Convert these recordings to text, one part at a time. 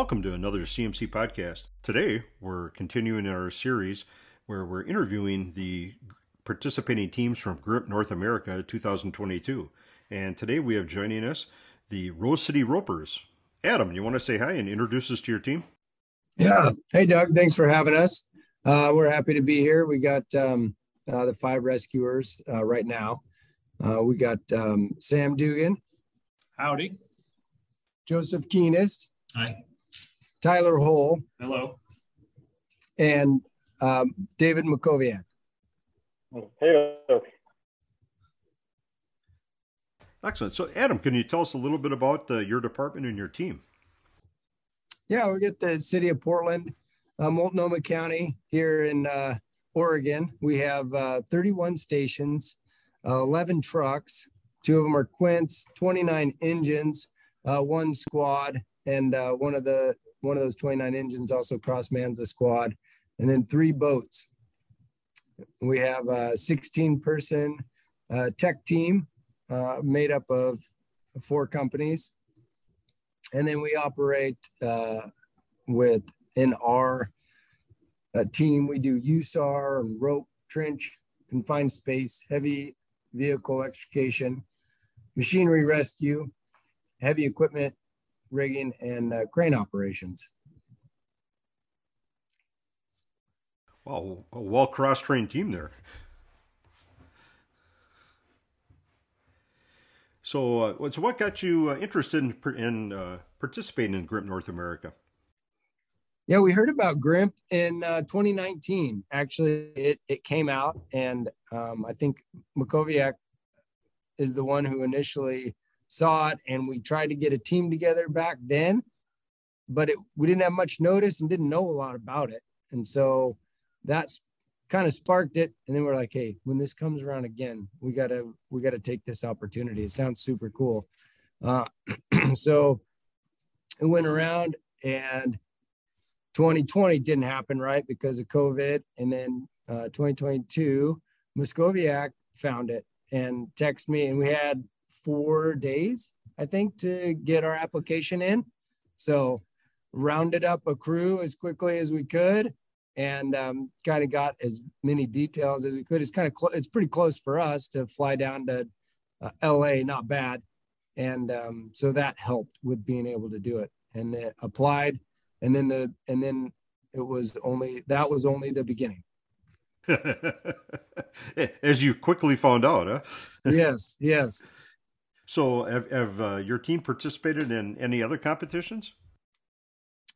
Welcome to another CMC podcast. Today, we're continuing our series where we're interviewing the participating teams from GRIMP North America 2022. And today we have joining us the Rose City Ropers. Adam, you want to say hi and introduce us to your team? Yeah. Hey, Doug. Thanks for having us. Uh, we're happy to be here. We got um, uh, the five rescuers uh, right now. Uh, we got um, Sam Dugan. Howdy. Joseph Keenest. Hi. Tyler Hole. Hello. And um, David Makoviak. Hey. Excellent. So, Adam, can you tell us a little bit about uh, your department and your team? Yeah, we get the city of Portland, uh, Multnomah County here in uh, Oregon. We have uh, 31 stations, uh, 11 trucks. Two of them are Quints, 29 engines, uh, one squad, and uh, one of the one of those 29 engines also cross mans the squad, and then three boats. We have a 16 person uh, tech team uh, made up of four companies. And then we operate uh, with, in our uh, team, we do USAR and rope, trench, confined space, heavy vehicle extrication, machinery rescue, heavy equipment rigging, and uh, crane operations. Wow, a well cross trained team there. So, uh, so what got you uh, interested in, in uh, participating in GRIMP North America? Yeah, we heard about GRIMP in uh, 2019. Actually, it, it came out, and um, I think Makoviak is the one who initially saw it, and we tried to get a team together back then, but it, we didn't have much notice and didn't know a lot about it. And so that's kind of sparked it. And then we're like hey when this comes around again we gotta we gotta take this opportunity. It sounds super cool. Uh, so it went around and 2020 didn't happen right because of covid. And then uh, 2022 Muscoviac found it and texted me and we had four days i think to get our application in so rounded up a crew as quickly as we could and um, kind of got as many details as we could. It's kind of cl- it's pretty close for us to fly down to uh, L.A. Not bad, and um, so that helped with being able to do it. And then applied, and then the and then it was only that was only the beginning. As you quickly found out, huh? yes, yes. So, have, have uh, your team participated in any other competitions?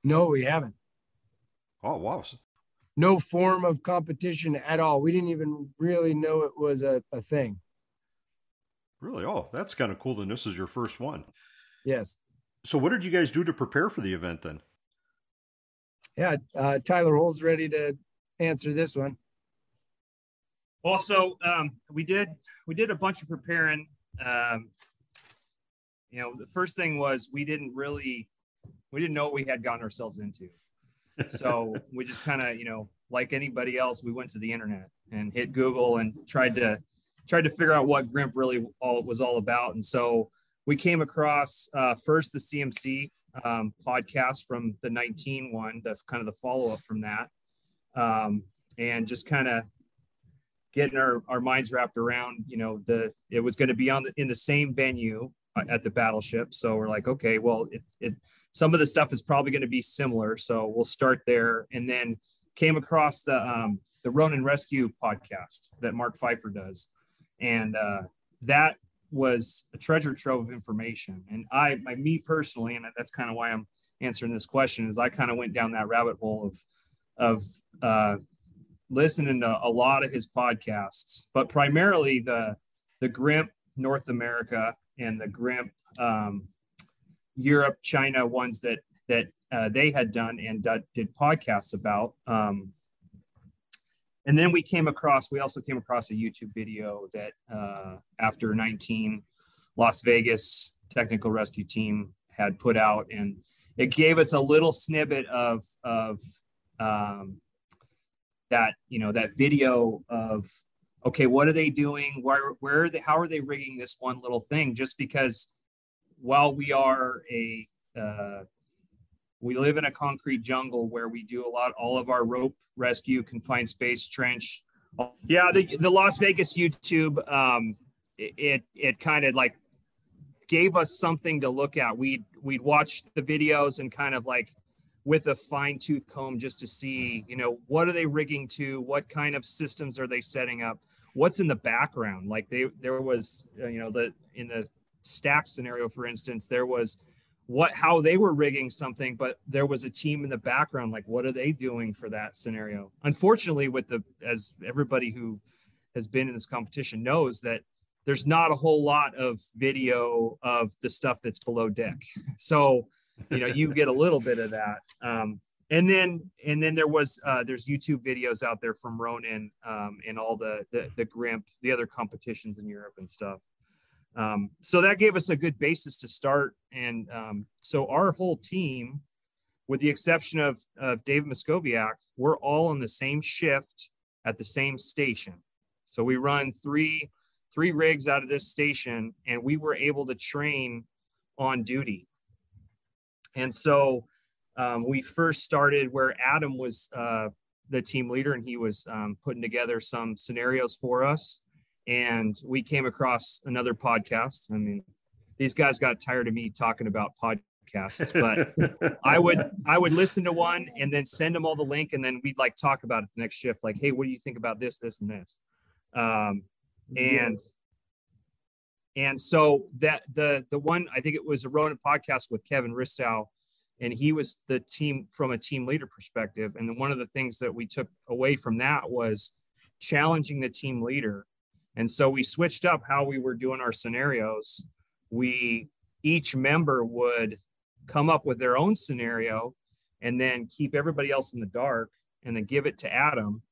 No, we haven't. Oh wow! no form of competition at all. We didn't even really know it was a, a thing. Really? Oh, that's kind of cool. Then this is your first one. Yes. So, what did you guys do to prepare for the event then? Yeah, uh, Tyler Hole's ready to answer this one. Also, um, we did we did a bunch of preparing. Um, you know, the first thing was we didn't really we didn't know what we had gotten ourselves into. So we just kind of you know like anybody else we went to the internet and hit google and tried to tried to figure out what grimp really all was all about. And so we came across uh, first the cmc um, podcast from the 19 one the kind of the follow-up from that. Um, and just kind of getting our, our minds wrapped around you know the it was going to be on the, in the same venue at the battleship so we're like okay well it, it some of the stuff is probably going to be similar. So we'll start there. And then came across the um, the Ronin Rescue podcast that Mark Pfeiffer does, and uh, that was a treasure trove of information. And I, my me personally, and that's kind of why I'm answering this question, is I kind of went down that rabbit hole of of uh, listening to a lot of his podcasts, but primarily the the GRIMP North America and the GRIMP um, Europe, China ones that that uh, they had done and did podcasts about. Um, and then we came across, we also came across a YouTube video that uh, after 19 Las Vegas technical rescue team had put out, and it gave us a little snippet of of um, that you know that video of okay, what are they doing? Where where are they? How are they rigging this one little thing? Just because while we are a uh, we live in a concrete jungle where we do a lot, all of our rope rescue, confined space, trench. Yeah, the, the Las Vegas YouTube, um, it, it kind of like gave us something to look at. We'd, we'd watch the videos and kind of like with a fine tooth comb just to see, you know, what are they rigging to? What kind of systems are they setting up? What's in the background? Like they, there was, uh, you know, the, in the stack scenario, for instance, there was what how they were rigging something but there was a team in the background. Like what are they doing for that scenario? Unfortunately with the as everybody who has been in this competition knows that there's not a whole lot of video of the stuff that's below deck. So you know you get a little bit of that. Um, and then and then there was uh, there's youtube videos out there from ronin um, and all the, the the grimp the other competitions in europe and stuff um, so that gave us a good basis to start. And um, so our whole team, with the exception of, of Dave Moscoviak, we're all on the same shift at the same station. So we run three three rigs out of this station, and we were able to train on duty. And so um, we first started where Adam was uh, the team leader, and he was um, putting together some scenarios for us and we came across another podcast. I mean, these guys got tired of me talking about podcasts, but I would I would listen to one and then send them all the link, and then we'd like talk about it the next shift. Like, hey, what do you think about this, this, and this? Um, and and so that the the one I think it was a Ronin podcast with Kevin Ristow, and he was the team from a team leader perspective. And one of the things that we took away from that was challenging the team leader and so we switched up how we were doing our scenarios. We each member would come up with their own scenario and then keep everybody else in the dark and then give it to Adam,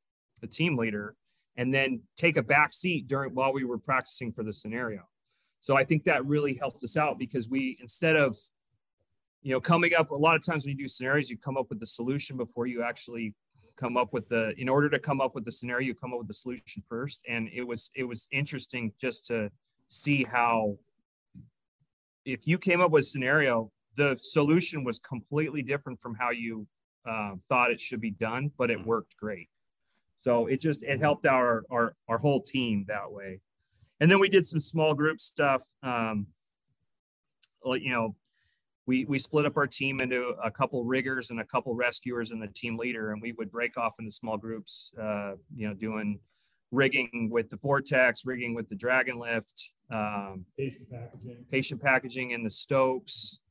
the team leader, and then take a back seat during while we were practicing for the scenario. So I think that really helped us out because we instead of you know coming up a lot of times when you do scenarios you come up with the solution before you actually come up with the in order to come up with the scenario you come up with the solution first. And it was it was interesting just to see how if you came up with a scenario the solution was completely different from how you uh, thought it should be done but it worked great. So it just it helped our our, our whole team that way. And then we did some small group stuff um, you know we we split up our team into a couple riggers and a couple rescuers and the team leader, and we would break off into small groups. Uh, you know, doing rigging with the Vortex, rigging with the Dragon Lift, um, patient packaging, patient packaging in the Stokes,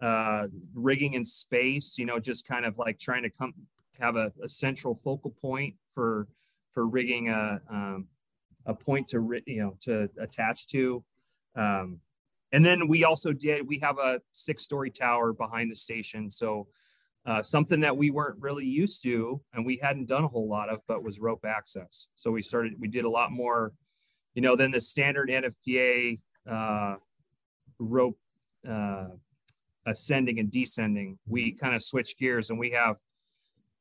uh, rigging in space. You know, just kind of like trying to come have a, a central focal point for for rigging a um, a point to you know to attach to. Um, and then we also did, we have a six story tower behind the station. So uh, something that we weren't really used to and we hadn't done a whole lot of, but was rope access. So we started, we did a lot more, you know, than the standard NFPA uh, rope uh, ascending and descending. We kind of switch gears and we have,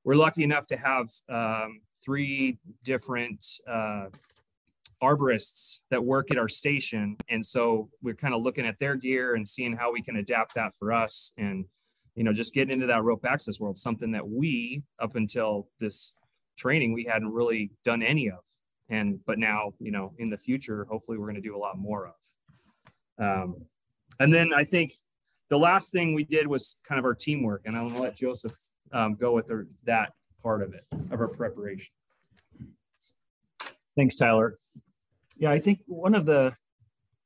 we're lucky enough to have um, three different uh, arborists that work at our station. And so we're kind of looking at their gear and seeing how we can adapt that for us and, you know, just getting into that rope access world, something that we, up until this training, we hadn't really done any of. And, but now, you know, in the future, hopefully we're going to do a lot more of. Um, and then I think the last thing we did was kind of our teamwork. And I'm going to let Joseph um, go with the, that part of it, of our preparation. Thanks, Tyler. Yeah, I think one of the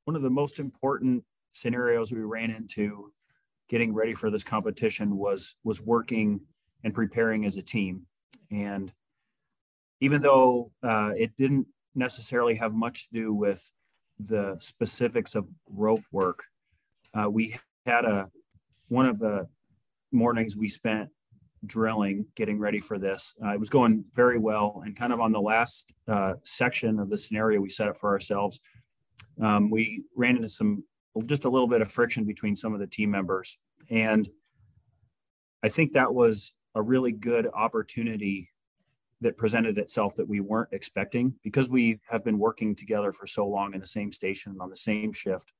one of the most important scenarios we ran into getting ready for this competition was was working and preparing as a team. And even though uh, it didn't necessarily have much to do with the specifics of rope work, uh, we had a one of the mornings we spent drilling, getting ready for this. Uh, it was going very well. And kind of on the last uh, section of the scenario we set up for ourselves, um, we ran into some, just a little bit of friction between some of the team members. And I think that was a really good opportunity that presented itself that we weren't expecting because we have been working together for so long in the same station on the same shift.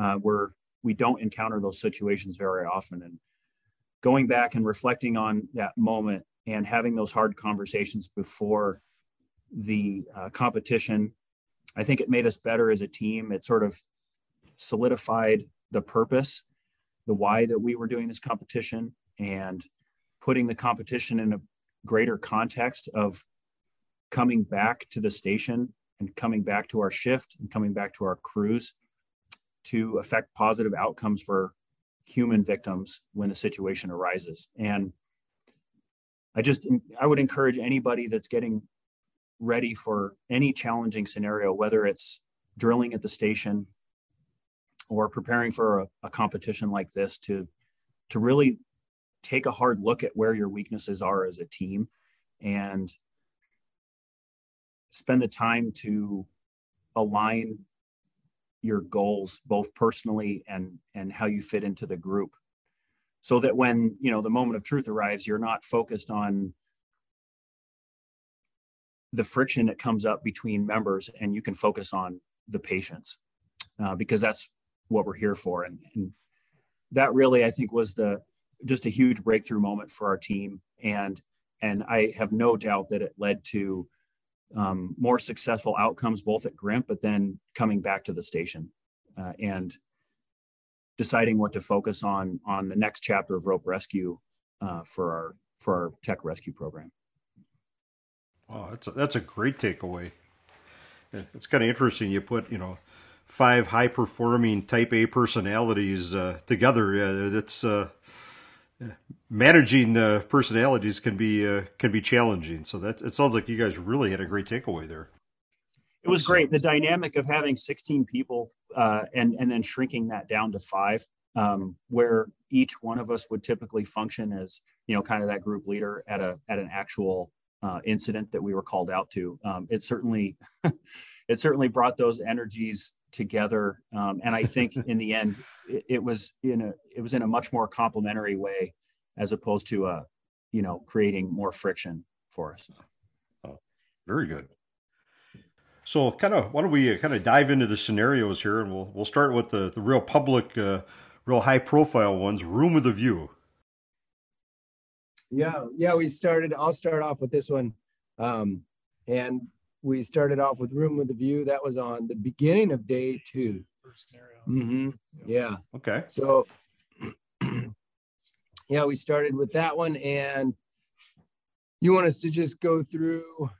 Uh, we're we don't encounter those situations very often, and going back and reflecting on that moment and having those hard conversations before the uh, competition, I think it made us better as a team. It sort of solidified the purpose, the why that we were doing this competition, and putting the competition in a greater context of coming back to the station and coming back to our shift and coming back to our crews to affect positive outcomes for human victims when a situation arises. And I just I would encourage anybody that's getting ready for any challenging scenario, whether it's drilling at the station or preparing for a, a competition like this, to to really take a hard look at where your weaknesses are as a team and spend the time to align your goals both personally and and how you fit into the group. So that when you know the moment of truth arrives you're not focused on the friction that comes up between members and you can focus on the patients uh, because that's what we're here for. And, and that really i think was the just a huge breakthrough moment for our team. And and i have no doubt that it led to um, more successful outcomes both at grimp but then coming back to the station uh, and deciding what to focus on on the next chapter of rope rescue uh, for our for our tech rescue program Wow, that's a, that's a great takeaway. It's kind of interesting. You put you know five high performing Type A personalities uh, together. Yeah, it's uh, managing uh, personalities can be uh, can be challenging. So that it sounds like you guys really had a great takeaway there. It was great. The dynamic of having 16 people uh, and and then shrinking that down to five, um, where each one of us would typically function as you know kind of that group leader at a at an actual uh, incident that we were called out to. Um, it certainly it certainly brought those energies together, um, and I think in the end it, it, was in a it was in a much more complementary way as opposed to uh, you know creating more friction for us. Oh, very good. So, kind of, why don't we uh, kind of dive into the scenarios here, and we'll we'll start with the the real public, uh, real high profile ones. Room with a view. Yeah, yeah, we started. I'll start off with this one, um, and we started off with room with a view. That was on the beginning of day two. First scenario. Mm-hmm. Yeah. Okay. So, yeah, we started with that one, and you want us to just go through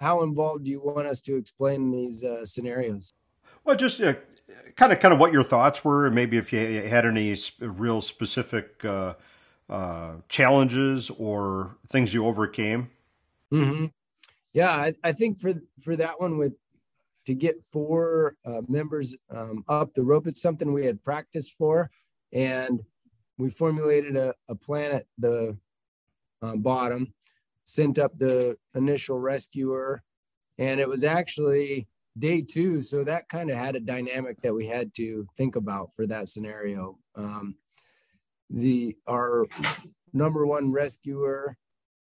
how involved do you want us to explain these uh, scenarios? Well, just uh, kind of, kind of what your thoughts were, and maybe if you had any real specific. Uh, uh, challenges or things you overcame? Mm-hmm. Yeah, I, I, think for for that one with to get four uh, members um, up the rope, it's something we had practiced for, and we formulated a, a plan at the uh, bottom, sent up the initial rescuer, and it was actually day two, so that kind of had a dynamic that we had to think about for that scenario. Um, the our number one rescuer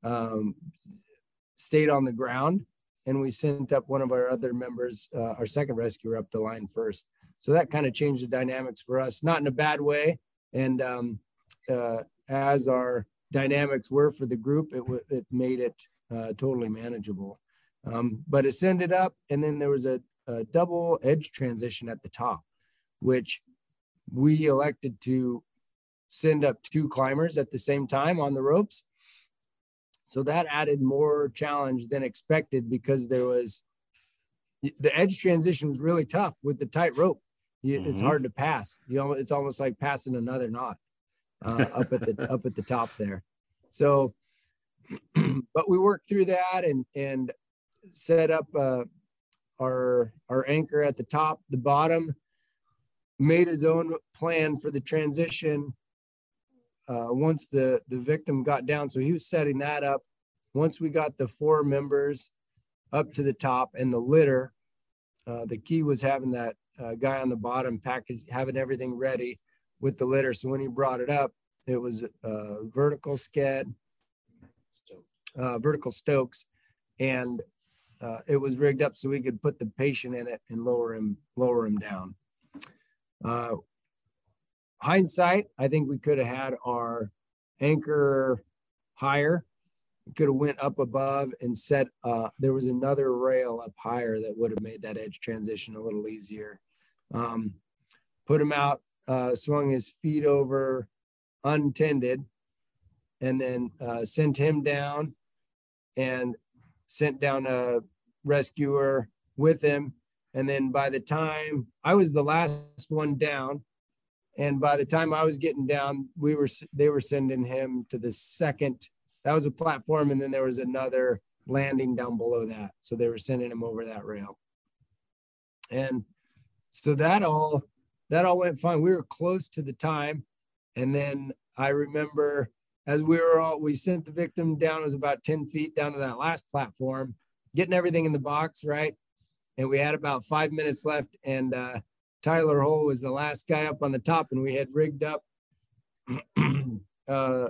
um, stayed on the ground and we sent up one of our other members uh, our second rescuer up the line first so that kind of changed the dynamics for us not in a bad way and um, uh, as our dynamics were for the group it, it made it uh, totally manageable um, but it ended up and then there was a, a double edge transition at the top which we elected to send up two climbers at the same time on the ropes. So that added more challenge than expected because there was the edge transition was really tough with the tight rope. You, mm-hmm. It's hard to pass. You know, it's almost like passing another knot uh, up at the up at the top there. So, but we worked through that and and set up uh, our our anchor at the top, the bottom, made his own plan for the transition uh, once the the victim got down. So he was setting that up. Once we got the four members up to the top and the litter, uh, the key was having that uh, guy on the bottom package, having everything ready with the litter. So when he brought it up, it was uh, vertical sked, uh, vertical stokes, and uh, it was rigged up so we could put the patient in it and lower him lower him down. Hindsight, I think we could have had our anchor higher. We could have went up above and set. Uh, there was another rail up higher that would have made that edge transition a little easier. Um, put him out, uh, swung his feet over untended, and then uh, sent him down and sent down a rescuer with him. And then by the time I was the last one down, and by the time I was getting down, we were they were sending him to the second. That was a platform, and then there was another landing down below that. So they were sending him over that rail. And so that all that all went fine. We were close to the time. And then I remember as we were all we sent the victim down, it was about 10 feet down to that last platform, getting everything in the box, right? And we had about five minutes left. And uh Tyler Hole was the last guy up on the top, and we had rigged up uh,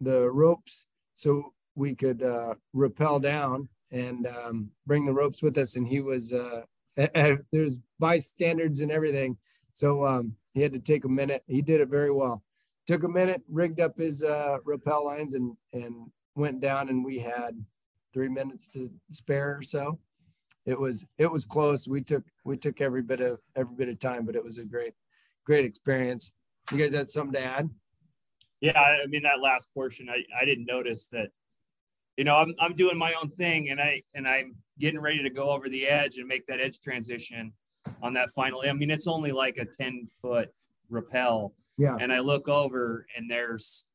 the ropes so we could uh, rappel down and um, bring the ropes with us. And he was uh, there's bystanders and everything, so um, he had to take a minute. He did it very well. Took a minute, rigged up his uh, rappel lines, and and went down. And we had three minutes to spare or so it was it was close. We took we took every bit of every bit of time, but it was a great great experience. You guys had something to add? Yeah, I mean that last portion, I, I didn't notice that. You know, I'm I'm doing my own thing, and I and I'm getting ready to go over the edge and make that edge transition on that final. I mean, it's only like a 10 foot rappel. Yeah. And I look over, and there's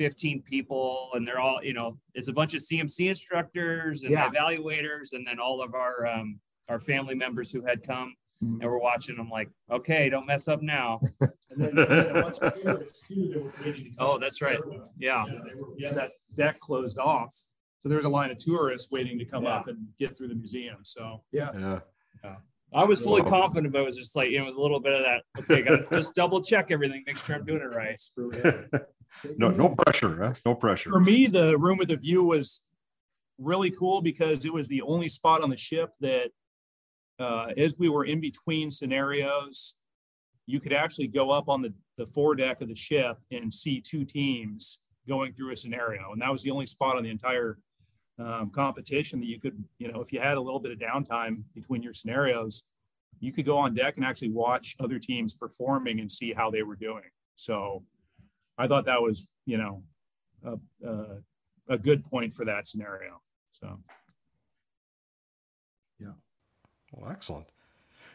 15 people and they're all you know it's a bunch of cmc instructors and yeah. evaluators and then all of our um, our family members who had come mm-hmm. and we're watching them like okay don't mess up now then, too, oh that's right yeah, yeah, were, yeah that deck closed off so there's a line of tourists waiting to come yeah. up and get through the museum so yeah yeah, yeah. I was fully confident, but it was just like it was a little bit of that. Okay, gotta just double check everything, make sure I'm doing it right. no, no pressure. Huh? No pressure. For me, the room with the view was really cool because it was the only spot on the ship that, uh, as we were in between scenarios, you could actually go up on the, the foredeck of the ship and see two teams going through a scenario. And that was the only spot on the entire um, competition that you could, you know, if you had a little bit of downtime between your scenarios, you could go on deck and actually watch other teams performing and see how they were doing. So I thought that was, you know, a, a, a good point for that scenario. So, yeah. Well, excellent.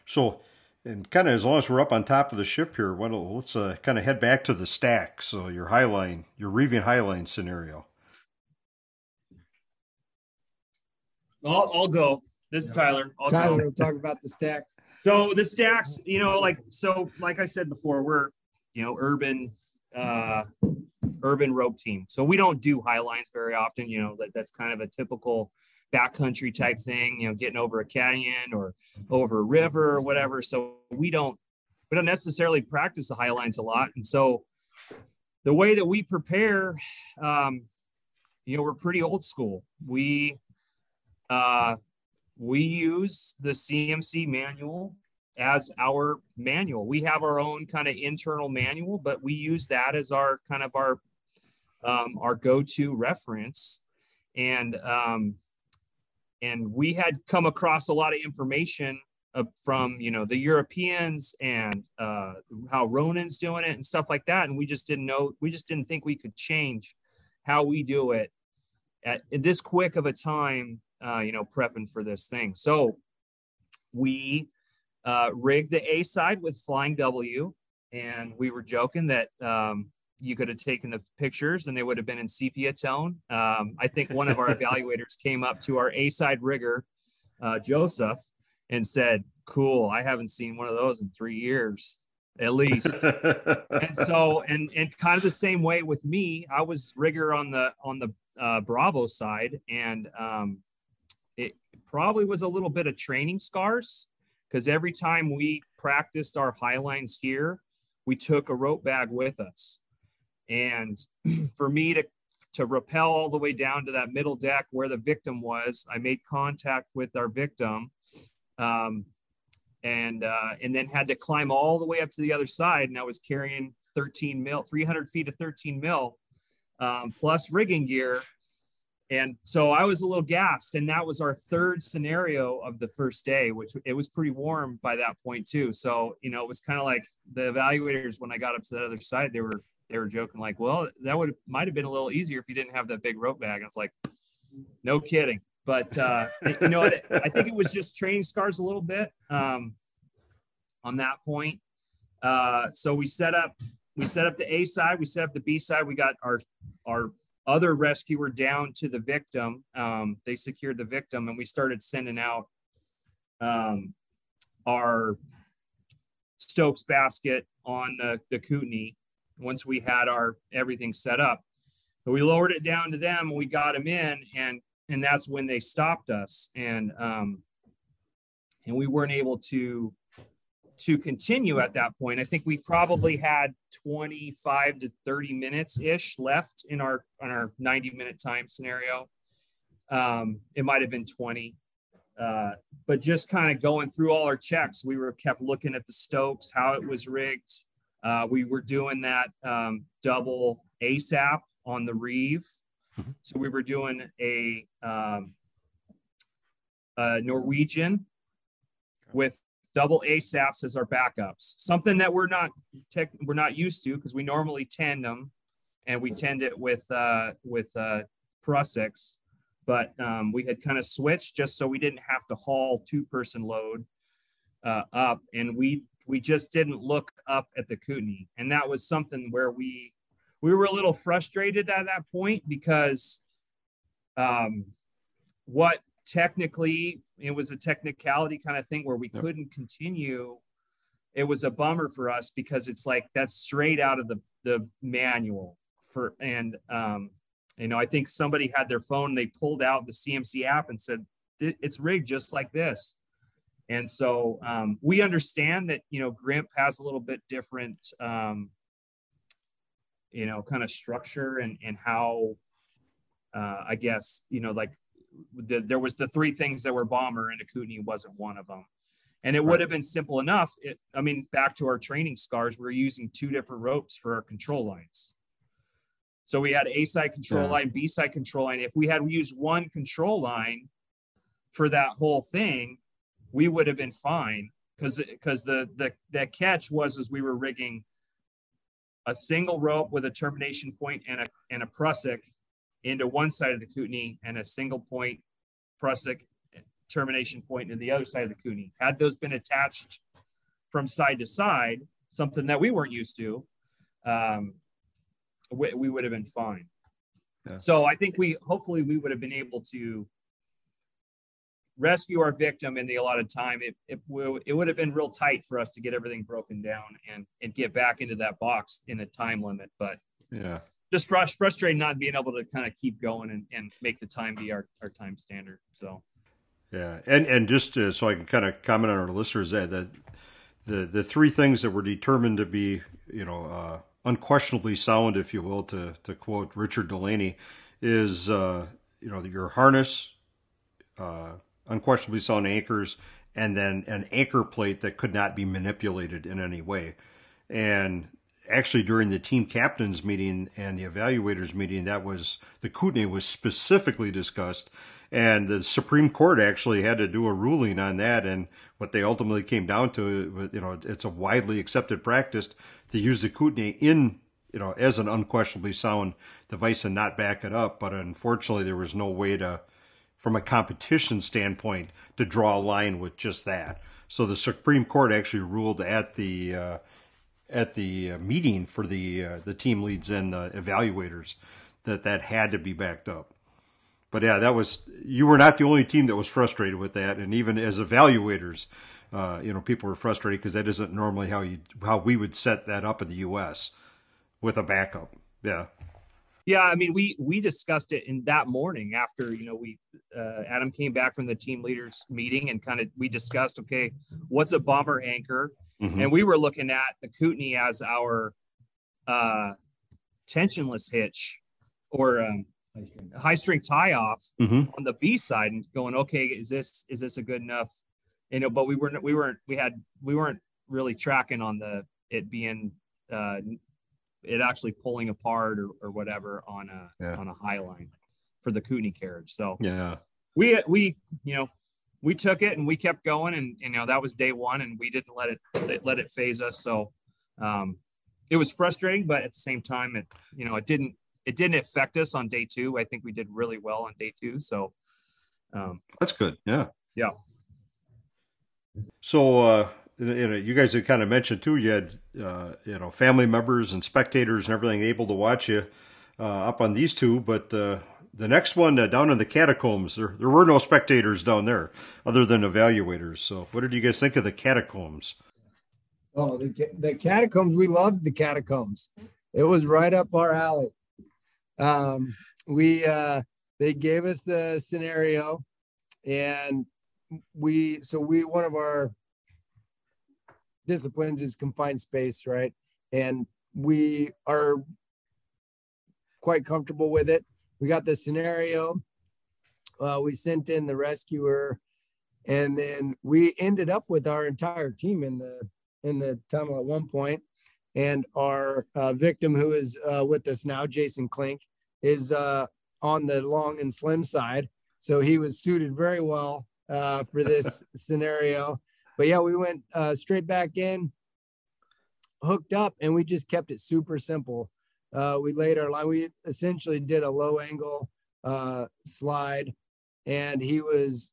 So, and kind of as long as we're up on top of the ship here, well, let's uh, kind of head back to the stack. So your highline, your Rivian highline scenario. I'll, I'll go. This is Tyler. I'll Tyler will talk about the stacks. So the stacks, you know, like so, like I said before, we're you know urban uh, urban rope team. So we don't do high lines very often. You know, that, that's kind of a typical backcountry type thing, you know, getting over a canyon or over a river or whatever. So we don't we don't necessarily practice the high lines a lot. And so the way that we prepare, um, you know, we're pretty old school. We uh, we use the CMC manual as our manual. We have our own kind of internal manual, but we use that as our kind of our um, our go-to reference. And um, and we had come across a lot of information uh, from you know the Europeans and uh, how Ronin's doing it and stuff like that, and we just didn't know. We just didn't think we could change how we do it at this quick of a time. Uh, you know, prepping for this thing. So we uh, rigged the A side with Flying W, and we were joking that um, you could have taken the pictures and they would have been in sepia tone. Um, I think one of our evaluators came up to our A side rigger, uh, Joseph, and said, "Cool, I haven't seen one of those in three years." At least, and so, and and kind of the same way with me, I was rigger on the on the uh, Bravo side, and um, it probably was a little bit of training scars because every time we practiced our high lines here, we took a rope bag with us. And for me to to rappel all the way down to that middle deck where the victim was, I made contact with our victim, um, and uh, and then had to climb all the way up to the other side. And I was carrying 13 mil, 300 feet of 13 mil. um, plus rigging gear. And so I was a little gassed, and that was our third scenario of the first day, which it was pretty warm by that point too. So you know, it was kind of like the evaluators when I got up to the other side, they were they were joking like, "Well, that would might have been a little easier if you didn't have that big rope bag." I was like, "No kidding." But uh, you know, I think it was just training scars a little bit um, on that point. Uh, so we set up we set up the A side, we set up the B side. We got our our other rescuer down to the victim. Um, they secured the victim, and we started sending out um, our Stokes basket on the, the Kootenay once we had our everything set up. But we lowered it down to them, we got them in, and and that's when they stopped us, and um, and we weren't able to to continue at that point. I think we probably had 25 to 30 minutes ish left in our on our 90 minute time scenario. Um, it might have been 20. Uh, but just kind of going through all our checks, we were kept looking at the Stokes, how it was rigged. Uh, we were doing that um, double ASAP on the Reeve. Mm-hmm. So we were doing a, um, a Norwegian with double ASAPs as our backups. Something that we're not tech, we're not used to because we normally tend them, and we tend it with uh, with uh, Prusiks, but um, we had kind of switched just so we didn't have to haul two person load uh, up, and we we just didn't look up at the Kootenay, and that was something where we we were a little frustrated at that point because um, what technically it was a technicality kind of thing where we yep. couldn't continue it was a bummer for us because it's like that's straight out of the the manual for and um you know i think somebody had their phone they pulled out the cmc app and said it's rigged just like this and so um, we understand that you know grimp has a little bit different um, you know kind of structure and and how uh, i guess you know like the, there was the three things that were bomber and a Kootenay wasn't one of them. And it right. would have been simple enough. It, I mean, back to our training scars, we are using two different ropes for our control lines. So we had A side control yeah. line, B side control line. If we had used one control line for that whole thing, we would have been fine because because the the the catch was as we were rigging a single rope with a termination point and a and a prusik into one side of the Kootenay and a single point Prusik termination point in the other side of the Kootenay. Had those been attached from side to side, something that we weren't used to, um, we, we would have been fine. Yeah. So I think we hopefully we would have been able to rescue our victim in the allotted time. It, it, it would have been real tight for us to get everything broken down and, and get back into that box in a time limit. But yeah, just frust- frustrating not being able to kind of keep going and, and make the time be our, our time standard. So, yeah. And, and just uh, so I can kind of comment on our listeners that, that the, the three things that were determined to be, you know, uh, unquestionably sound, if you will, to, to quote Richard Delaney is, uh, you know, your harness, uh, unquestionably sound anchors, and then an anchor plate that could not be manipulated in any way. And actually during the team captains meeting and the evaluators meeting, that was the Kootenay was specifically discussed, and the Supreme Court actually had to do a ruling on that. And what they ultimately came down to, you know, it's a widely accepted practice to use the Kootenay in, you know, as an unquestionably sound device and not back it up. But unfortunately, there was no way to, from a competition standpoint, to draw a line with just that. So the Supreme Court actually ruled at the uh, at the uh, meeting for the uh, the team leads and the evaluators that that had to be backed up. But yeah, that was you were not the only team that was frustrated with that, and even as evaluators, uh, you know, people were frustrated because that isn't normally how you how we would set that up in the U.S. with a backup. Yeah. Yeah, I mean, we we discussed it in that morning after you know we uh, Adam came back from the team leaders meeting and kind of we discussed okay, what's a bomber anchor, Mm-hmm. And we were looking at the Kootenay as our uh, tensionless hitch or um, high string tie off mm-hmm. on the B side and going, okay, is this is this a good enough? You know, but we weren't we weren't we had we weren't really tracking on the it being uh, it actually pulling apart or, or whatever on a Yeah. on a high line for the Kootenay carriage. So Yeah. we we you know we took it and we kept going and you know that was day one and we didn't let it let it phase us. So um, it was frustrating, but at the same time, it you know it didn't it didn't affect us on day two. I think we did really well on day two. So um, That's good. Yeah. Yeah. So, uh, you know, you guys had kind of mentioned too, you had, uh, you know, family members and spectators and everything able to watch you uh, up on these two, but uh, the next one uh, down in the catacombs, there, there were no spectators down there other than evaluators. So, what did you guys think of the catacombs? Oh, the, the catacombs. We loved the catacombs. It was right up our alley. Um, we uh, they gave us the scenario, and we so we one of our disciplines is confined space, right? And we are quite comfortable with it. We got the scenario. Uh, we sent in the rescuer, and then we ended up with our entire team in the in the tunnel at one point. and our uh, victim, who is uh, with us now, Jason Klink, is uh, on the long and slim side. So he was suited very well uh, for this scenario. But yeah, we went uh, straight back in, hooked up, and we just kept it super simple. Uh, we laid our line. We essentially did a low angle uh, slide, and he was.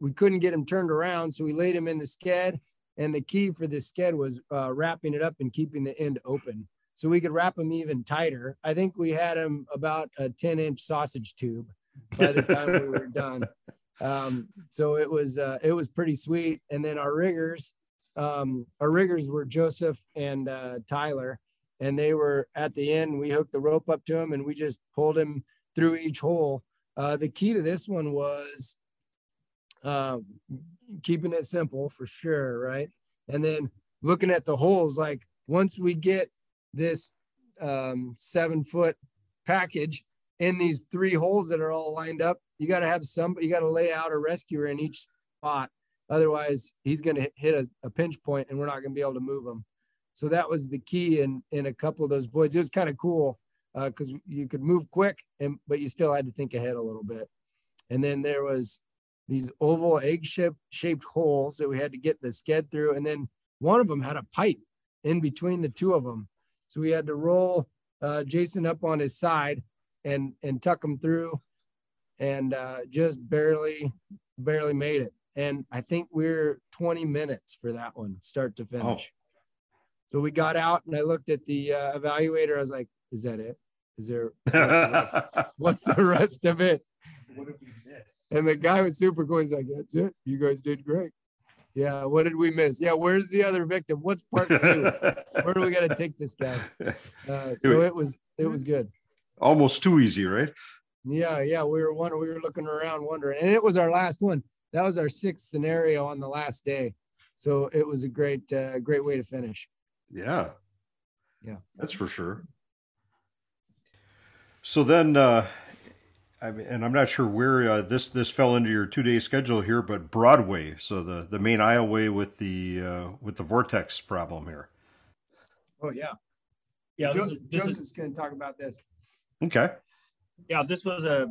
We couldn't get him turned around, so we laid him in the sked and the key for this sked was uh, wrapping it up and keeping the end open so we could wrap him even tighter i think we had him about a 10 inch sausage tube by the time we were done um, so it was uh, it was pretty sweet and then our riggers um, our riggers were joseph and uh, tyler and they were at the end we hooked the rope up to him and we just pulled him through each hole uh, the key to this one was uh, keeping it simple for sure, right? And then looking at the holes, like once we get this um, seven foot package in these three holes that are all lined up, you got to have some, you got to lay out a rescuer in each spot. Otherwise, he's going to hit a, a pinch point and we're not going to be able to move him. So that was the key in in a couple of those voids. It was kind of cool because uh, you could move quick, and but you still had to think ahead a little bit. And then there was these oval egg shaped shaped holes that we had to get the sked through. And then one of them had a pipe in between the two of them. So we had to roll uh, Jason up on his side and and tuck him through and uh, just barely barely made it. And I think we're 20 minutes for that one, start to finish. Oh. So we got out and I looked at the uh, evaluator. I was like, is that it? Is there what's the rest, what's the rest of it? what did we miss? And the guy was super cool. He's like, "That's it. You guys did great." Yeah. What did we miss? Yeah. Where's the other victim? What's part two? Where do we got to take this guy? Uh, so it was it was good. Almost too easy, right? Yeah. Yeah. We were one. We were looking around, wondering, and it was our last one. That was our sixth scenario on the last day. So it was a great, uh, great way to finish. Yeah. Yeah. That's for sure. So then, uh, I mean, and I'm not sure where uh, this this fell into your two day schedule here, but Broadway, so the the main aisleway with the uh, with the vortex problem here. Oh yeah, yeah. Jo- is, Joseph's going to talk about this. Okay. Yeah, this was a.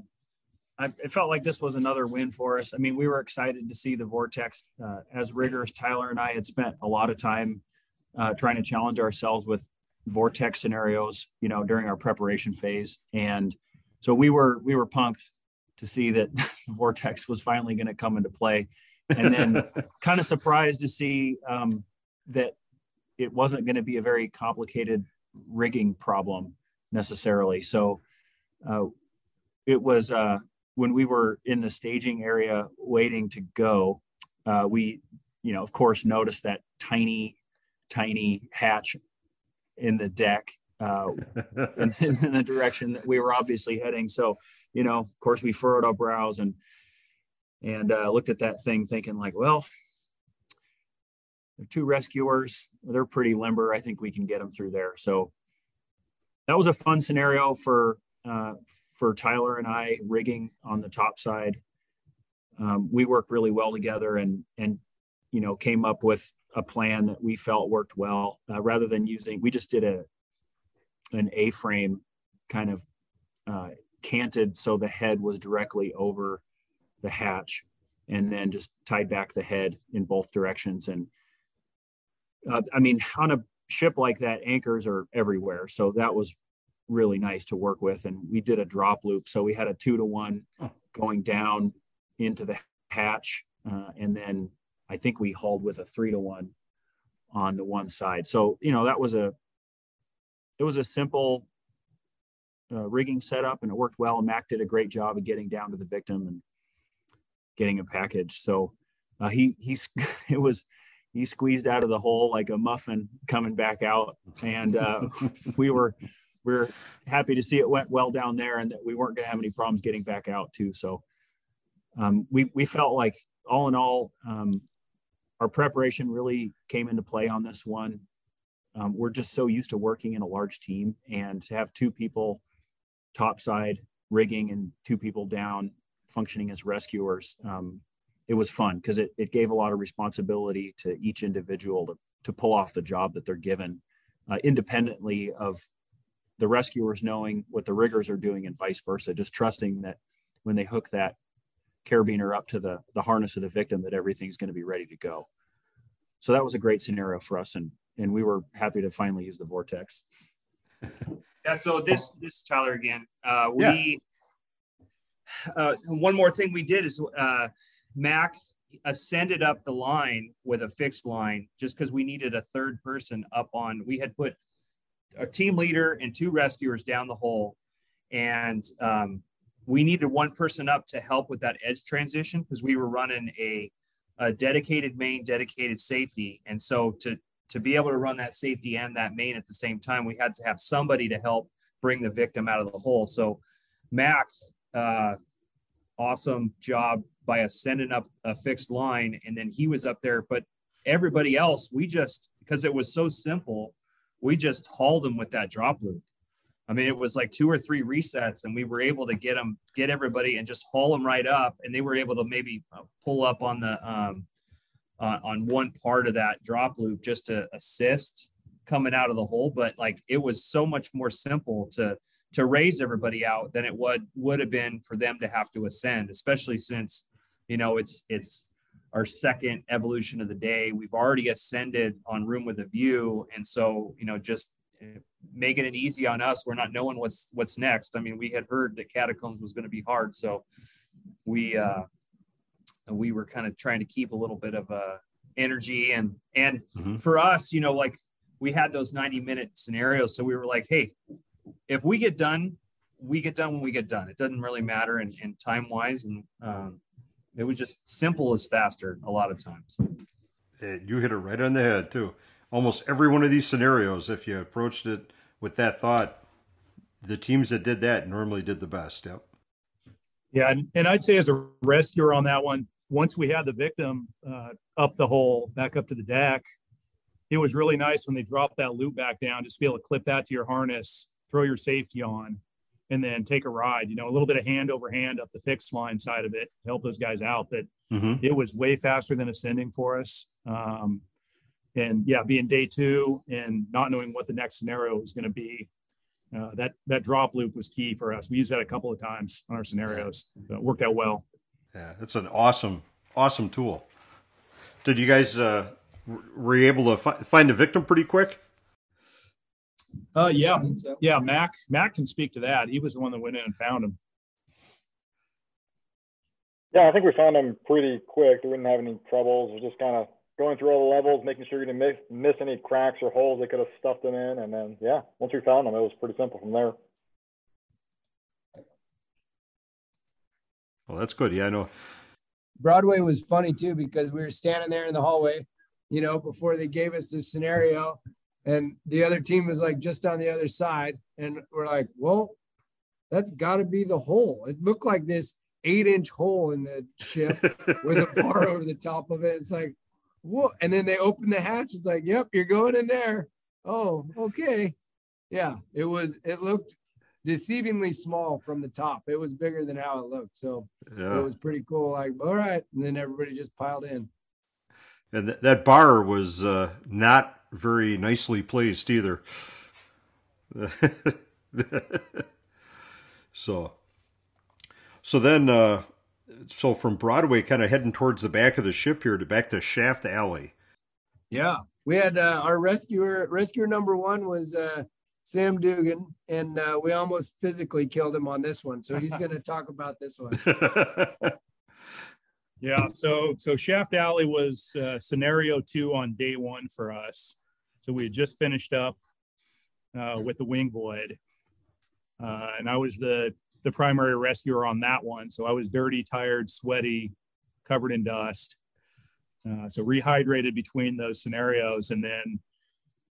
I, it felt like this was another win for us. I mean, we were excited to see the vortex. Uh, as riggers, Tyler and I had spent a lot of time uh, trying to challenge ourselves with vortex scenarios, you know, during our preparation phase, and so we were we were pumped to see that the vortex was finally going to come into play. And then kind of surprised to see um, that it wasn't going to be a very complicated rigging problem necessarily. So uh, it was uh, when we were in the staging area waiting to go uh, we you know of course noticed that tiny tiny hatch in the deck uh, in, in, the direction that we were obviously heading. So, you know, of course, we furrowed our brows and and uh, looked at that thing, thinking like, well, they're two rescuers. They're pretty limber. I think we can get them through there. So that was a fun scenario for uh, for Tyler and I rigging on the top side. Um, we worked really well together and and you know came up with a plan that we felt worked well uh, rather than using we just did a an A-frame kind of uh, canted so the head was directly over the hatch, and then just tied back the head in both directions. And uh, I mean, on a ship like that, anchors are everywhere, so that was really nice to work with. And we did a drop loop, so we had a two to one going down into the hatch, uh, and then I think we hauled with a three to one on the one side. So you know that was a it was a simple uh, rigging setup, and it worked well. And Mac did a great job of getting down to the victim and getting a package. So uh, he he's it was he squeezed out of the hole like a muffin coming back out, and uh, we were we are happy to see it went well down there, and that we weren't going to have any problems getting back out too. So um, we we felt like all in all, um, our preparation really came into play on this one. Um, we're just so used to working in a large team, and to have two people topside rigging and two people down functioning as rescuers, um, it was fun because it, it gave a lot of responsibility to each individual to, to pull off the job that they're given uh, independently of the rescuers knowing what the riggers are doing and vice versa, just trusting that when they hook that carabiner up to the, the harness of the victim, that everything's going to be ready to go. So that was a great scenario for us. And, and we were happy to finally use the Vortex. Yeah. So this, this is Tyler again. Uh, we, yeah. uh, one more thing we did is, uh, Mac ascended up the line with a fixed line just because we needed a third person up on. We had put a team leader and two rescuers down the hole, and um, we needed one person up to help with that edge transition because we were running a, a dedicated main, dedicated safety, and so to to be able to run that safety and that main at the same time, we had to have somebody to help bring the victim out of the hole. So, Mac, uh, awesome job by ascending up a fixed line, and then he was up there. But everybody else, we just because it was so simple, we just hauled them with that drop loop. I mean, it was like two or three resets, and we were able to get them, get everybody, and just haul them right up. And they were able to maybe uh, pull up on the um, uh, on one part of that drop loop just to assist coming out of the hole. But like, it was so much more simple to to raise everybody out than it would would have been for them to have to ascend, especially since you know it's it's our second evolution of the day. We've already ascended on Room with a View, and so you know just eh, making it easy on us. We're not knowing what's what's next. I mean, we had heard that Catacombs was going to be hard, so we uh, we were kind of trying to keep a little bit of uh, energy and and mm-hmm. for us, you know, like we had those 90 minute scenarios, so we were like, hey, if we get done, we get done when we get done. It doesn't really matter in, in time wise, and um, it was just simple as faster a lot of times. You hit it right on the head too. Almost every one of these scenarios, if you approached it with that thought, the teams that did that normally did the best. Yep. Yeah, and, and I'd say as a rescuer on that one, once we had the victim uh, up the hole, back up to the deck, it was really nice when they dropped that loop back down, just be able to clip that to your harness, throw your safety on, and then take a ride. You know, a little bit of hand over hand up the fixed line side of it to help those guys out. But mm-hmm. it was way faster than ascending for us. Um, and yeah, being day two and not knowing what the next scenario was going to be, uh, that that drop loop was key for us. We used that a couple of times on our scenarios. So it worked out well. Yeah, it's an awesome, awesome tool. Did you guys uh, were you able to fi- find the victim pretty quick? Uh, yeah, so. yeah. Mac Mac can speak to that. He was the one that went in and found him. Yeah, I think we found him pretty quick. We didn't have any troubles. It was just kind of going through all the levels, making sure you didn't miss, miss any cracks or holes they could have stuffed them in. And then, yeah, once we found them, it was pretty simple from there. Well, that's good. Yeah, I know. Broadway was funny too because we were standing there in the hallway, you know, before they gave us this scenario, and the other team was like just on the other side and we're like well that's got to be the hole it looked like this eight inch hole in the ship with a bar over the top of it it's like what and then they open the hatch. It's like yep you're going in there. Oh okay. Yeah it was it looked deceivingly small from the top. It was bigger than how it looked. So yeah. it was pretty cool. Like all right. And then everybody just piled in. And th- that bar was uh, not very nicely placed either. so, so then, uh, so from Broadway, kind of heading towards the back of the ship here to back to Shaft Alley. Yeah, we had uh, our rescuer. Rescuer number one was uh, Sam Dugan, and uh, we almost physically killed him on this one. So he's going to talk about this one. yeah. So so Shaft Alley was uh, scenario two on day one for us. So we had just finished up uh, with the wing void, uh, and I was the the primary rescuer on that one. So I was dirty, tired, sweaty, covered in dust. Uh, so rehydrated between those scenarios, and then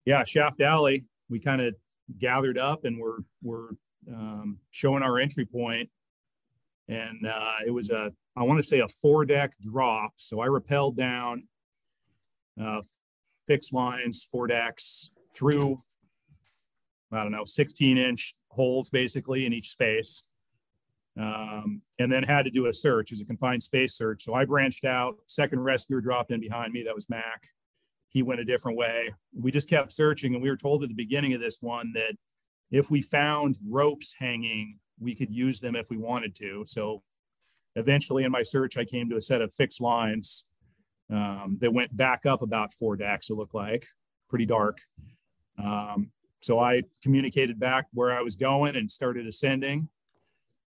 yeah, Shaft Alley. We kind of gathered up and we're we're um, showing our entry point, and uh, it was a I want to say a four deck drop. So I rappelled down, uh, fixed lines, four decks through I don't know, 16 inch holes basically in each space. Um, and then had to do a search as a confined space search. So I branched out, second rescuer dropped in behind me. That was Mac. He went a different way. We just kept searching. And we were told at the beginning of this one that if we found ropes hanging, we could use them if we wanted to. So eventually in my search, I came to a set of fixed lines um, that went back up about four decks, it looked like, pretty dark. Um, so I communicated back where I was going and started ascending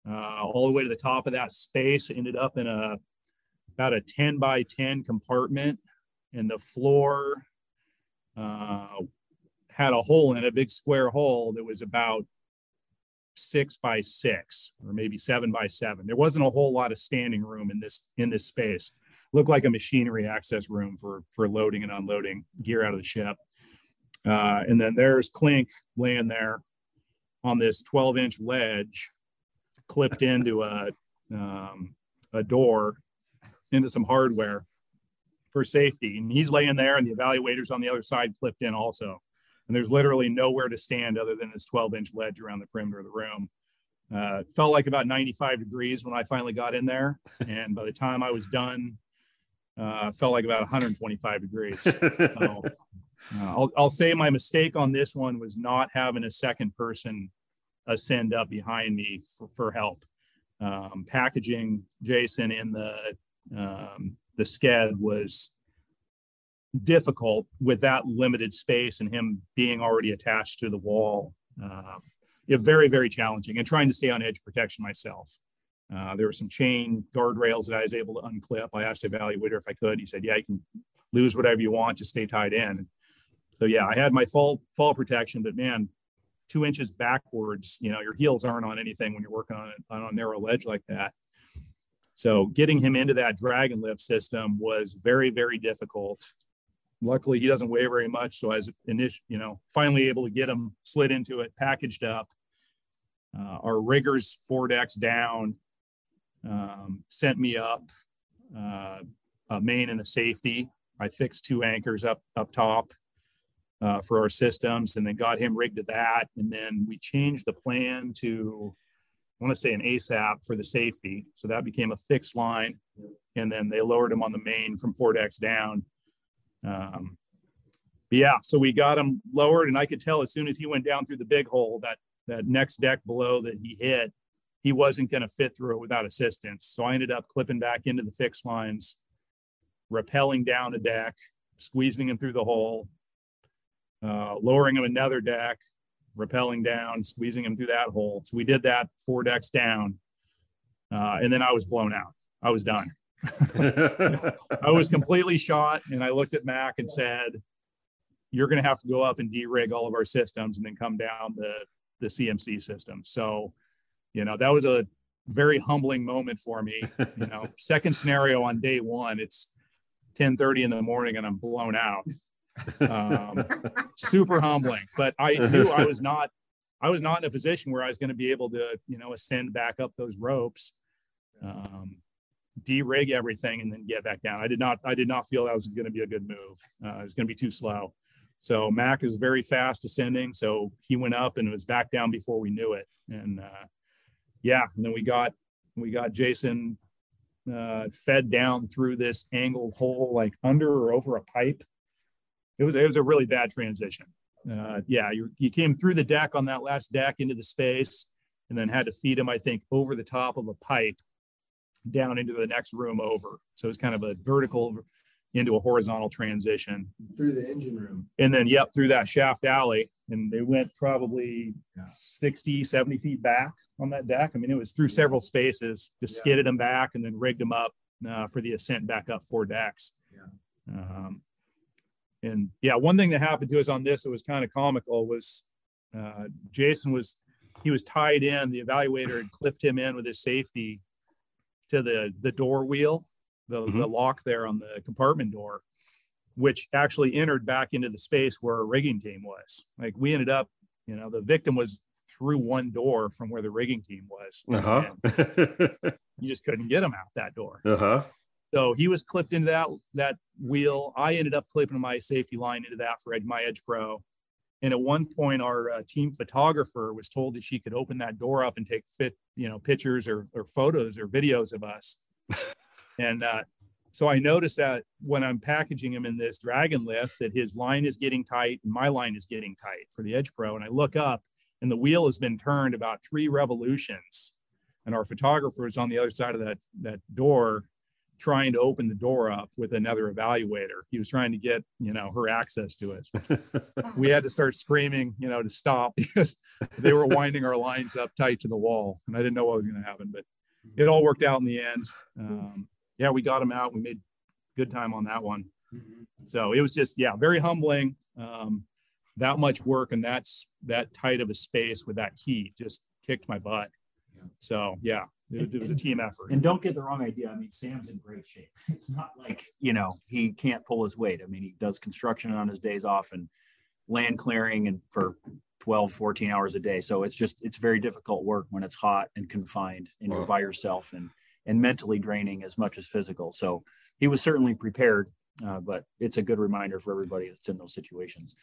uh, all the way to the top of that space. Ended up in a about a 10 by 10 compartment, and the floor uh, had a hole in it, a big square hole that was about six by six or maybe seven by seven. There wasn't a whole lot of standing room in this in this space. Looked like a machinery access room for for loading and unloading gear out of the ship. Uh, and then there's Klink laying there on this 12 inch ledge, clipped into a, um, a door into some hardware for safety. And he's laying there, and the evaluator's on the other side, clipped in also. And there's literally nowhere to stand other than this 12 inch ledge around the perimeter of the room. Uh, felt like about 95 degrees when I finally got in there. And by the time I was done, uh, felt like about 125 degrees. So, uh, I'll, I'll say my mistake on this one was not having a second person ascend up behind me for, for help. Um, packaging Jason in the um, the sked was difficult with that limited space and him being already attached to the wall. Uh, yeah, very very challenging and trying to stay on edge protection myself. Uh, there were some chain guardrails that I was able to unclip. I asked the evaluator if I could. He said, "Yeah, you can lose whatever you want, just stay tied in." So yeah, I had my fall fall protection, but man, two inches backwards, you know, your heels aren't on anything when you're working on, on a narrow ledge like that. So getting him into that dragon lift system was very, very difficult. Luckily, he doesn't weigh very much, so I was initial, you know, finally able to get him slid into it, packaged up. Uh, our riggers four decks down um, sent me up uh, a main and a safety. I fixed two anchors up up top uh, for our systems and then got him rigged to that. And then we changed the plan to, I want to say an ASAP for the safety. So that became a fixed line. And then they lowered him on the main from four decks down. Um, yeah, so we got him lowered, and I could tell as soon as he went down through the big hole that that next deck below that he hit, he wasn't going to fit through it without assistance. So I ended up clipping back into the fixed lines, rappelling down a deck, squeezing him through the hole, uh, lowering him another deck, rappelling down, squeezing him through that hole. So we did that four decks down. Uh, and then I was blown out. I was done. I was completely shot. And I looked at Mac and said, You're going to have to go up and de-rig all of our systems and then come down the, the CMC system. So, you know, that was a very humbling moment for me. You know, second scenario on day one, it's 10 30 in the morning and I'm blown out um, super humbling. But I knew I was not, I was not in a position where I was going to be able to, you know, ascend back up those ropes, um, de-rig everything, and then get back down. I did not, I did not feel that was going to be a good move. Uh, it was going to be too slow. So Mac is very fast ascending. So he went up and was back down before we knew it. And uh, yeah, and then we got we got Jason uh, fed down through this angled hole, like under or over a pipe it was it was a really bad transition. uh, yeah, you, you came through the deck on that last deck into the space and then had to feed them, I think, over the top of a pipe down into the next room over. So it's kind of a vertical into a horizontal transition through the engine room. And then, yep, through that shaft alley. And they went probably yeah. 60, 70 feet back on that deck. I mean, it was through several spaces, just yeah. skidded them back and then rigged them up uh, for the ascent back up four decks. Yeah. Um, and yeah, one thing that happened to us on this that was kind of comical was uh, Jason was he was tied in. The evaluator had clipped him in with his safety to the the door wheel, the, mm-hmm. the lock there on the compartment door, which actually entered back into the space where our rigging team was. Like we ended up, you know, the victim was through one door from where the rigging team was. Uh-huh. you just couldn't get him out that door. Uh-huh. So he was clipped into that that wheel. I ended up clipping my safety line into that for my Edge Pro. And at one point, our uh, team photographer was told that she could open that door up and take fit, you know, pictures or, or photos or videos of us. and uh, so I noticed that when I'm packaging him in this dragon lift, that his line is getting tight and my line is getting tight for the Edge Pro. And I look up and the wheel has been turned about three revolutions. And our photographer is on the other side of that, that door trying to open the door up with another evaluator. He was trying to get, you know, her access to it. we had to start screaming, you know, to stop because they were winding our lines up tight to the wall. And I didn't know what was going to happen, but it all worked out in the end. Um, yeah, we got him out. We made good time on that one. So it was just, yeah, very humbling. Um, that much work and that's that tight of a space with that heat just kicked my butt. So yeah, it, it was a team effort. And don't get the wrong idea. I mean, Sam's in great shape. It's not like, you know, he can't pull his weight. I mean, he does construction on his days off and land clearing and for 12, 14 hours a day. So it's just, it's very difficult work when it's hot and confined and you're by yourself and, and mentally draining as much as physical. So he was certainly prepared, uh, but it's a good reminder for everybody that's in those situations.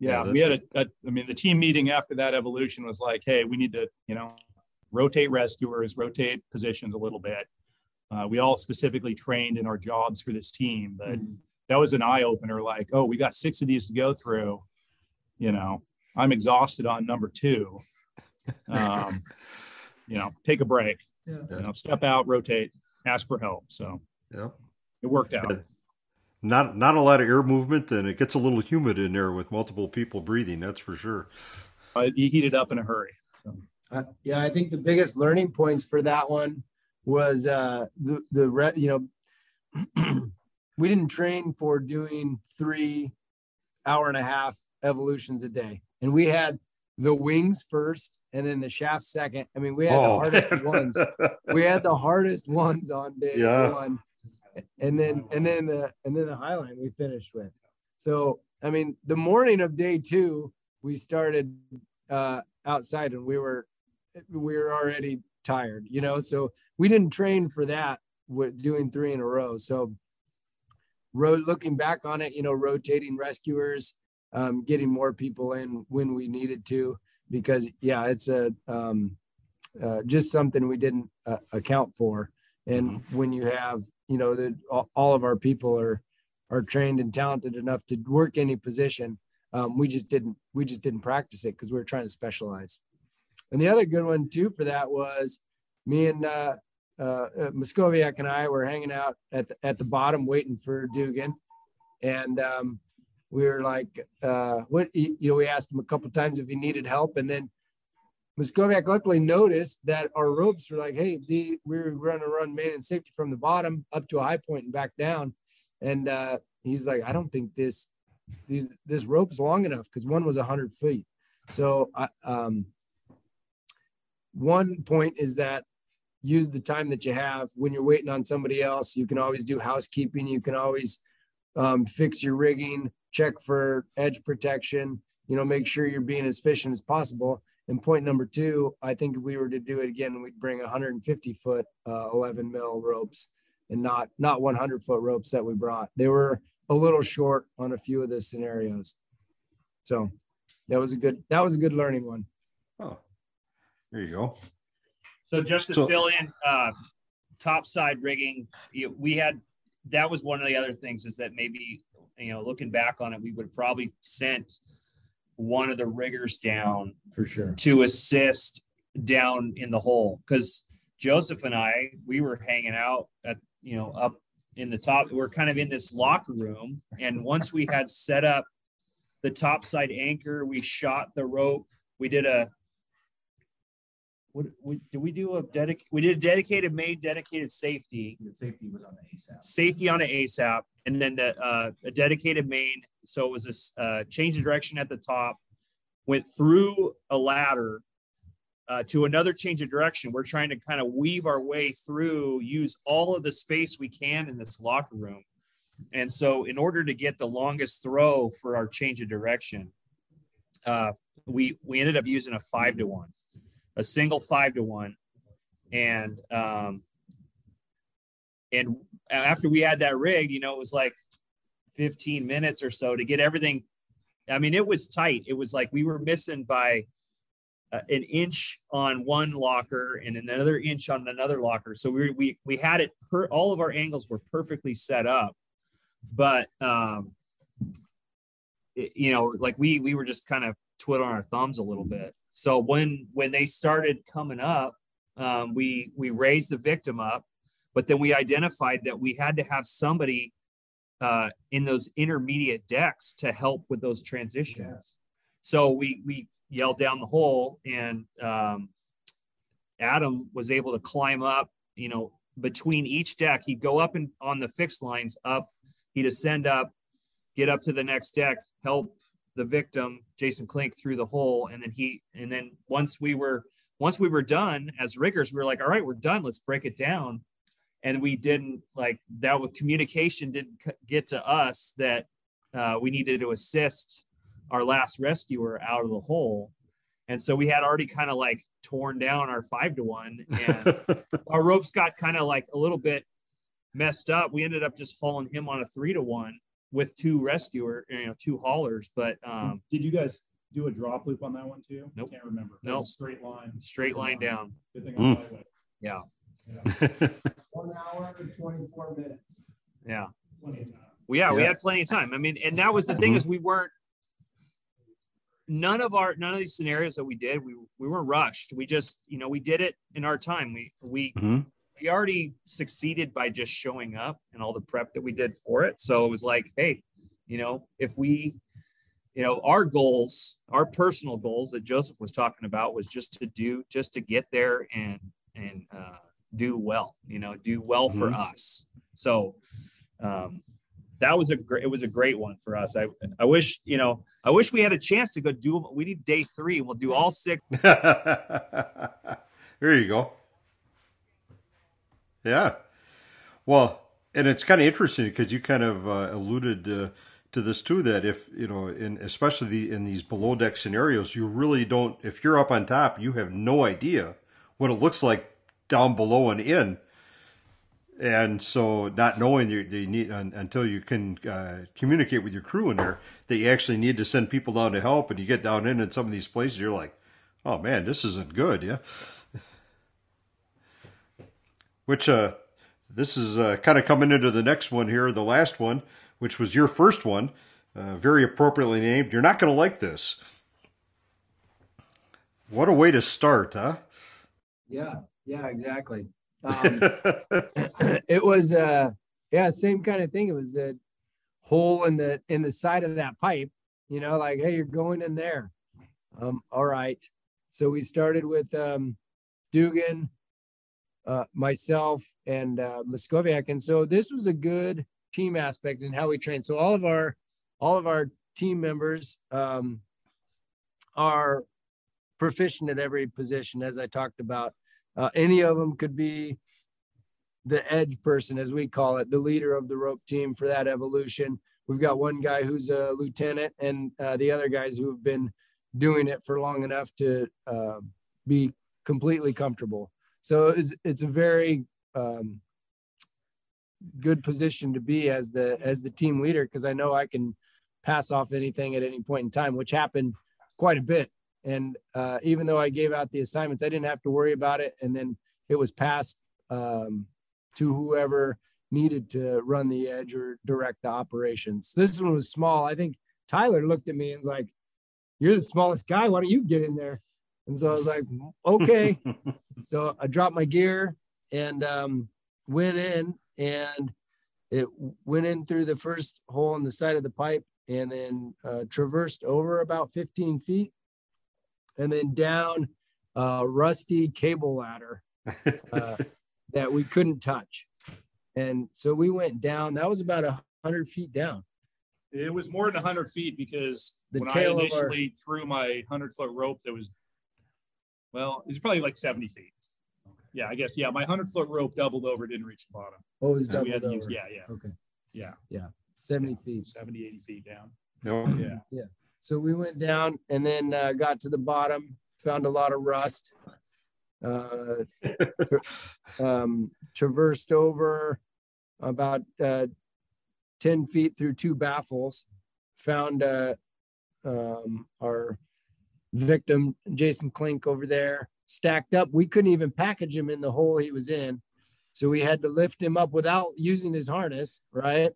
Yeah, yeah we had a, a, I mean, the team meeting after that evolution was like, hey, we need to, you know, rotate rescuers, rotate positions a little bit. Uh, we all specifically trained in our jobs for this team, but mm-hmm. that was an eye opener. Like, oh, we got six of these to go through. You know, I'm exhausted on number two. Um, you know, take a break. Yeah. You know, step out, rotate, ask for help. So, yeah, it worked out. Not not a lot of air movement, and it gets a little humid in there with multiple people breathing. That's for sure. Uh, you heated up in a hurry. So. Uh, yeah, I think the biggest learning points for that one was uh, the the re- you know we didn't train for doing three hour and a half evolutions a day, and we had the wings first and then the shaft second. I mean, we had oh. the hardest ones. We had the hardest ones on day yeah. one, and then and then the and then the highline we finished with. So I mean, the morning of day two, we started uh, outside, and we were we were already tired, you know. So we didn't train for that with doing three in a row. So ro- looking back on it, you know, rotating rescuers, um, getting more people in when we needed to, because yeah, it's a um, uh, just something we didn't uh, account for. And mm-hmm. when you have, you know, that all of our people are are trained and talented enough to work any position, um, we just didn't we just didn't practice it because we are trying to specialize. And the other good one too for that was me and uh, uh, uh, and I were hanging out at the, at the bottom waiting for Dugan, and um, we were like, uh, "What?" You know, we asked him a couple times if he needed help, and then Moscoviak luckily noticed that our ropes were like, "Hey, the, we were going to run main and safety from the bottom up to a high point and back down," and uh, he's like, "I don't think this these this rope's long enough because one was hundred feet." So I um, one point is that use the time that you have when you're waiting on somebody else. You can always do housekeeping. You can always um, fix your rigging, check for edge protection, you know, make sure you're being as efficient as possible. And point number two, I think if we were to do it again, we'd bring 150 foot uh, 11 mil ropes and not not 100 foot ropes that we brought. They were a little short on a few of the scenarios. So that was a good that was a good learning one. Oh, there you go. So just to so, fill in, uh, top side rigging, we had that was one of the other things is that maybe you know looking back on it, we would have probably sent one of the riggers down for sure. to assist down in the hole. Because Joseph and I we were hanging out at you know up in the top we're kind of in this locker room. And once we had set up the top side anchor we shot the rope. We did a what we, did we do a dedic we did a dedicated main dedicated safety The safety was on the ASAP. safety on an ASAP, and then the uh, a dedicated main. So it was this uh, change of direction at the top, went through a ladder uh, to another change of direction. We're trying to kind of weave our way through, use all of the space we can in this locker room. And so, in order to get the longest throw for our change of direction, uh, we we ended up using a five to one, a single five to one, and um, and after we had that rig, you know, it was like 15 minutes or so to get everything. I mean, it was tight. It was like we were missing by uh, an inch on one locker and another inch on another locker. So we we we had it per all of our angles were perfectly set up, but um, it- you know, like we we were just kind of twiddling our thumbs a little bit. So when when they started coming up, um, we we raised the victim up but then we identified that we had to have somebody uh, in those intermediate decks to help with those transitions. So we we yelled down the hole, and um, Adam was able to climb up. You know, between each deck, he'd go up and on the fixed lines up. He'd ascend up, get up to the next deck, help the victim, Jason Klink, through the hole, and then he and then once we were once we were done as riggers, we were like, all right, we're done. Let's break it down. And we didn't like that with communication didn't get to us that uh, we needed to assist our last rescuer out of the hole. And so we had already kind of like torn down our five to one and our ropes got kind of like a little bit messed up. We ended up just hauling him on a three to one with two rescuer you know two haulers but um Did you guys do a drop loop on that one too? Nope. Can't remember. That Nope. straight line. straight line down Good thing Mm. I'm lightweight. yeah one hour and 24 minutes yeah Plenty of time. Well, yeah, we had plenty of time. I mean, and that was the thing is we weren't none of our none of these scenarios that we did, we we weren't rushed. We just, you know, we did it in our time. We we Mhm. We already succeeded by just showing up and all the prep that we did for it. So it was like, hey, you know, if we you know, our goals, our personal goals that Joseph was talking about was just to do just to get there and and uh do well, you know, do well for us. So um that was a great it was a great one for us. I I wish, you know, I wish we had a chance to go do we need day three. We'll do all six there you go. Yeah. Well, and it's kind of interesting because you kind of uh, alluded to this too. That if you know, in especially the, in these below deck scenarios, you really don't. If you're up on top, you have no idea what it looks like down below and in. And so, not knowing you, they need un, until you can uh, communicate with your crew in there, that you actually need to send people down to help, and you get down in in some of these places, you're like, oh man, this isn't good, yeah. Which uh, this is uh, kind of coming into the next one here, the last one, which was your first one, uh, very appropriately named. You're not going to like this. What a way to start, huh? yeah yeah exactly um, it was uh yeah same kind of thing it was the hole in the in the side of that pipe you know like hey you're going in there um all right so we started with um dugan uh myself and uh and so this was a good team aspect in how we train so all of our all of our team members um are proficient at every position as i talked about uh, any of them could be the edge person, as we call it, the leader of the rope team for that evolution. We've got one guy who's a lieutenant, and uh, the other guys who have been doing it for long enough to uh, be completely comfortable. So it's, it's a very um, good position to be as the as the team leader because I know I can pass off anything at any point in time, which happened quite a bit. And uh, even though I gave out the assignments, I didn't have to worry about it. And then it was passed um, to whoever needed to run the edge or direct the operations. This one was small. I think Tyler looked at me and was like, you're the smallest guy. Why don't you get in there? And so I was like, okay. so I dropped my gear and um, went in and it went in through the first hole on the side of the pipe and then uh, traversed over about 15 feet and then down a rusty cable ladder uh, that we couldn't touch. And so we went down, that was about a hundred feet down. It was more than hundred feet because The when I tail of our- initially threw my hundred foot rope, that was, well, it was probably like 70 feet. Yeah, I guess, yeah, my hundred foot rope doubled over, didn't reach the bottom. Oh, it was So we doubled had to over. use, yeah, yeah, Okay. Yeah. Yeah. 70 feet. 70, 80 feet down. No. Yeah. Yeah. So we went down and then uh, got to the bottom, found a lot of rust, uh, um, traversed over about uh, 10 feet through two baffles, found uh, um, our victim, Jason Klink, over there, stacked up. We couldn't even package him in the hole he was in. So we had to lift him up without using his harness, right?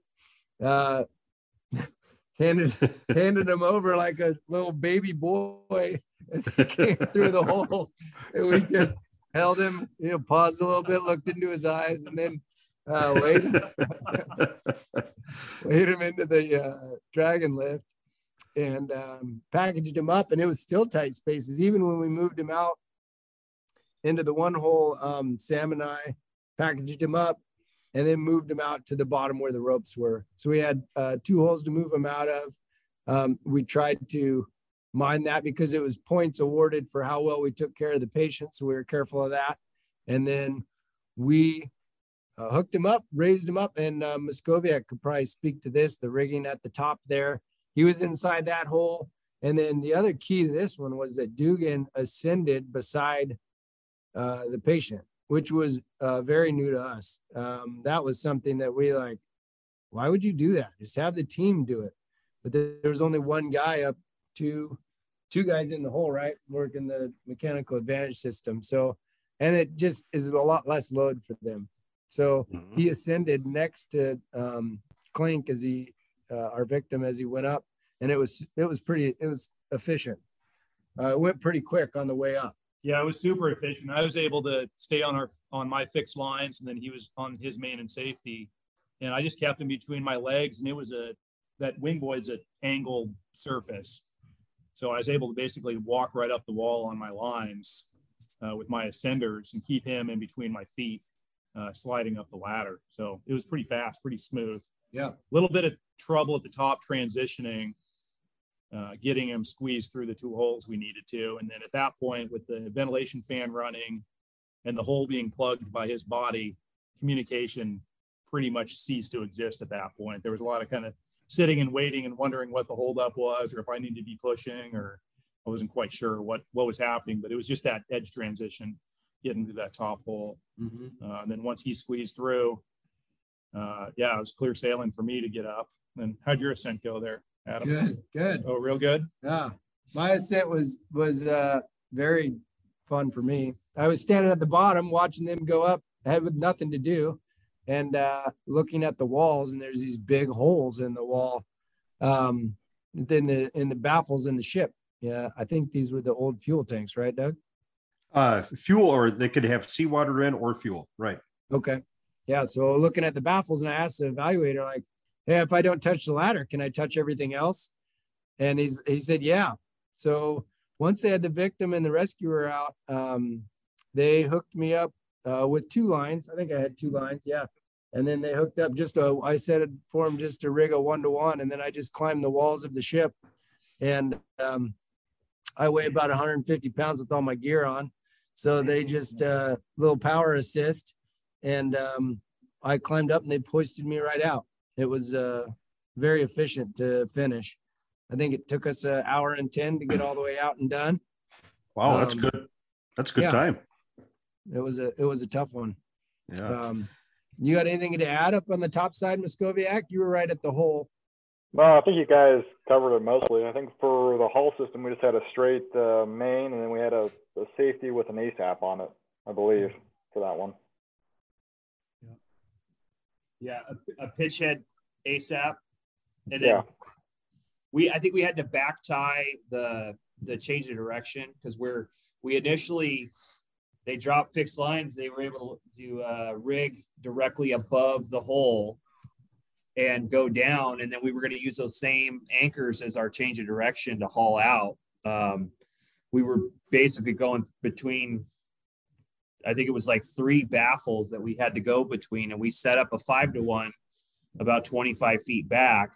Uh, handed handed him over like a little baby boy as he came through the hole. And we just held him, you know, paused a little bit, looked into his eyes, and then uh, laid, laid him into the uh, dragon lift and um, packaged him up. And it was still tight spaces, even when we moved him out into the one hole. Um, Sam and I packaged him up and then moved him out to the bottom where the ropes were. So we had uh, two holes to move him out of. Um, we tried to mind that because it was points awarded for how well we took care of the patient. So we were careful of that. And then we uh, hooked him up, raised him up, and uh, could probably speak to this the rigging at the top there. He was inside that hole. And then the other key to this one was that Dugan ascended beside uh, the patient which was uh, very new to us. Um, that was something that we like. Why would you do that? Just have the team do it. But there was only one guy up to two guys in the hole, right? Working the mechanical advantage system. So, and it just is a lot less load for them. So Mhm. he ascended next to um, Klink as he, uh, our victim, as he went up, and it was it was pretty it was efficient. Uh, it went pretty quick on the way up. Yeah, it was super efficient. I was able to stay on our on my fixed lines, and then he was on his main and safety, and I just kept him between my legs, and it was a that wing void's an angled surface, so I was able to basically walk right up the wall on my lines uh, with my ascenders and keep him in between my feet, uh, sliding up the ladder. So it was pretty fast, pretty smooth. Yeah. A little bit of trouble at the top transitioning, uh, getting him squeezed through the two holes we needed to. And then at that point, with the ventilation fan running and the hole being plugged by his body, communication pretty much ceased to exist at that point. There was a lot of kind of sitting and waiting and wondering what the holdup was or if I needed to be pushing or I wasn't quite sure what, what was happening, but it was just that edge transition getting to that top hole. Uh, and then once he squeezed through, uh, yeah, it was clear sailing for me to get up. And how'd your ascent go there, Adam? Good, good. Oh, real good. Yeah, my ascent was was uh, very fun for me. I was standing at the bottom watching them go up, I had with nothing to do, and uh, looking at the walls. And there's these big holes in the wall, um, in the in the baffles in the ship. Yeah, I think these were the old fuel tanks, right, Doug? Uh, fuel, or they could have seawater in or fuel, right? Okay. Yeah. So looking at the baffles, and I asked the evaluator, like, "Hey, if I don't touch the ladder, can I touch everything else?" And he's he said, "Yeah." So once they had the victim and the rescuer out, um, they hooked me up uh, with two lines. I think I had two lines. Yeah. And then they hooked up just a. I it for them just to rig a one to one, and then I just climbed the walls of the ship, and um, I weigh about 150 pounds with all my gear on. So they just uh, little power assist and um, I climbed up and they hoisted me right out. It was uh, very efficient to finish. I think it took us an hour and 10 to get all the way out and done. Wow, that's Um, good. That's a good yeah. time. It was a, it was a tough one. Yeah. Um, you got anything to add up on the top side, Muscoviak? You were right at the hole. No, I think you guys covered it mostly. I think for the hull system, we just had a straight uh, main, and then we had a, a safety with an ASAP on it, I believe, for that one. Yeah, a, a pitch head ASAP. And then Yeah. we I think we had to back tie the the change of direction because we're we initially they dropped fixed lines. They were able to uh, rig directly above the hole and go down, and then we were going to use those same anchors as our change of direction to haul out. Um, we were basically going between I think it was like three baffles that we had to go between, and we set up a five to one about 25 feet back.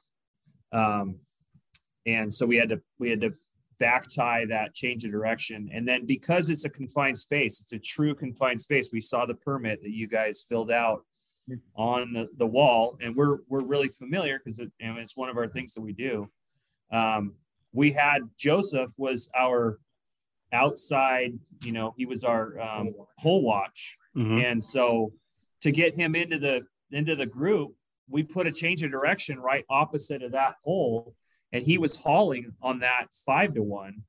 Um, and so we had to we had to back tie that change of direction. And then because it's a confined space, it's a true confined space. We saw the permit that you guys filled out on the, the wall, and we're we're really familiar because it, it's one of our things that we do. Um, we had Joseph was our outside, you know, he was our um, hole watch, Mhm. and so to get him into the into the group, we put a change of direction right opposite of that hole, and he was hauling on that five to one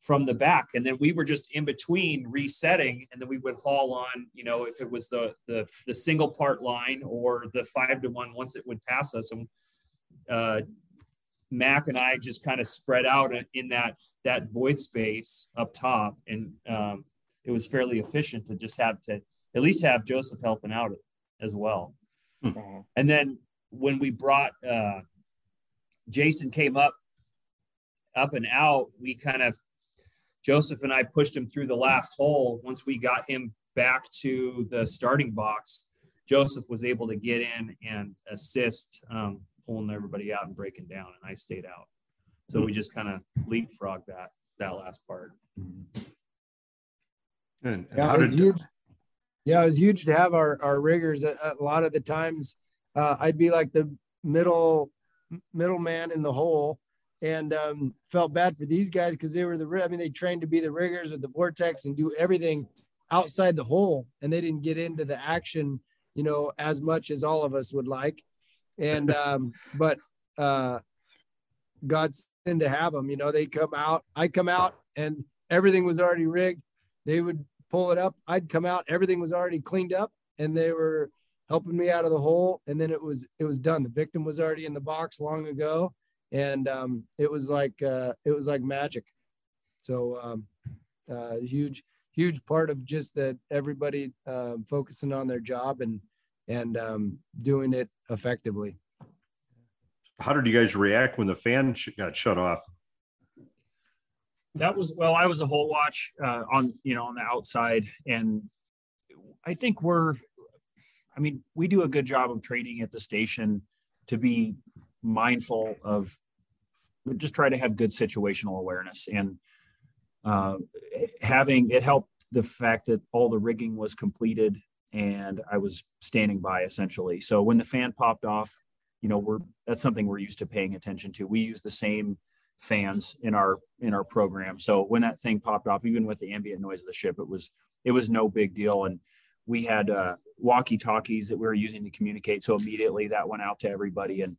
from the back, and then we were just in between resetting, and then we would haul on, you know, if it was the the the single part line or the five to one once it would pass us, and uh, Mac and I just kind of spread out in that that void space up top, and um, it was fairly efficient to just have to at least have Joseph helping out as well. Mhm. And then when we brought uh, Jason came up, up and out, we kind of Joseph and I pushed him through the last hole. Once we got him back to the starting box, Joseph was able to get in and assist um, pulling everybody out and breaking down, and I stayed out. So we just kind of leapfrog that that last part. And, and Yeah, how it was did huge. Yeah, it was huge to have our, our riggers. A, a lot of the times, uh, I'd be like the middle middleman in the hole, and um, felt bad for these guys because they were the. I mean, they trained to be the riggers with the vortex and do everything outside the hole, and they didn't get into the action, you know, as much as all of us would like. And um, but uh, God's in to have them. You know, they come out. I come out, and everything was already rigged. They would pull it up. I'd come out, everything was already cleaned up, and they were helping me out of the hole. And then it was it was done. The victim was already in the box long ago, and um, it was like uh, it was like magic. So um, uh, huge huge part of just that everybody um, focusing on their job and and um, doing it effectively. How did you guys react when the fan sh- got shut off? That was well, I was a hole watch uh, on you know on the outside, and I think we're, I mean, we do a good job of training at the station to be mindful of, just try to have good situational awareness and uh, having it helped the fact that all the rigging was completed and I was standing by essentially. So when the fan popped off, you know, we're that's something we're used to paying attention to. We use the same fans in our in our program. So when that thing popped off, even with the ambient noise of the ship, it was it was no big deal. And we had uh, walkie talkies that we were using to communicate. So immediately that went out to everybody. And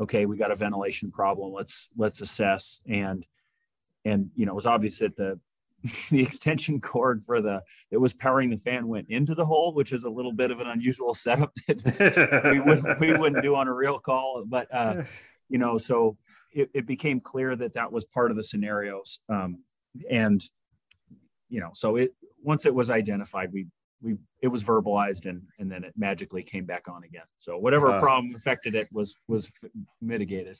okay, we got a ventilation problem. Let's let's assess. And and you know it was obvious that the the extension cord for the that was powering the fan went into the hole, which is a little bit of an unusual setup that we wouldn't we wouldn't do on a real call. But uh, you know, so it, it became clear that that was part of the scenarios, um, and you know, so it once it was identified, we we it was verbalized and and then it magically came back on again. So whatever Uh, problem affected it was was f- mitigated.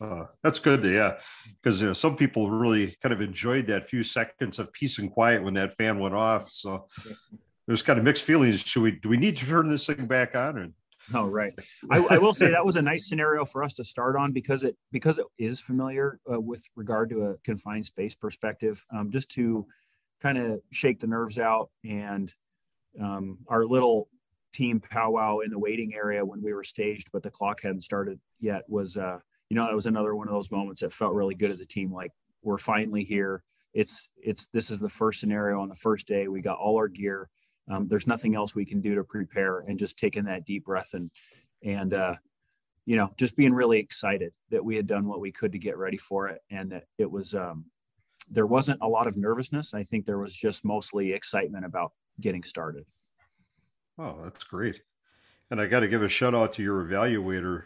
Uh, that's good to yeah, because you know some people really kind of enjoyed that few seconds of peace and quiet when that fan went off. So there's kind of mixed feelings. Should we do we need to turn this thing back on? And Oh, right. I, I will say that was a nice scenario for us to start on because it because it is familiar uh, with regard to a confined space perspective. Um, just to kind of shake the nerves out and um, our little team powwow in the waiting area when we were staged, but the clock hadn't started yet was uh, you know that was another one of those moments that felt really good as a team. Like we're finally here. It's it's this is the first scenario on the first day. We got all our gear um, there's nothing else we can do to prepare and just taking that deep breath and and uh, you know just being really excited that we had done what we could to get ready for it and that it was um, there wasn't a lot of nervousness i think there was just mostly excitement about getting started oh, that's great. And I got to give a shout out to your evaluator.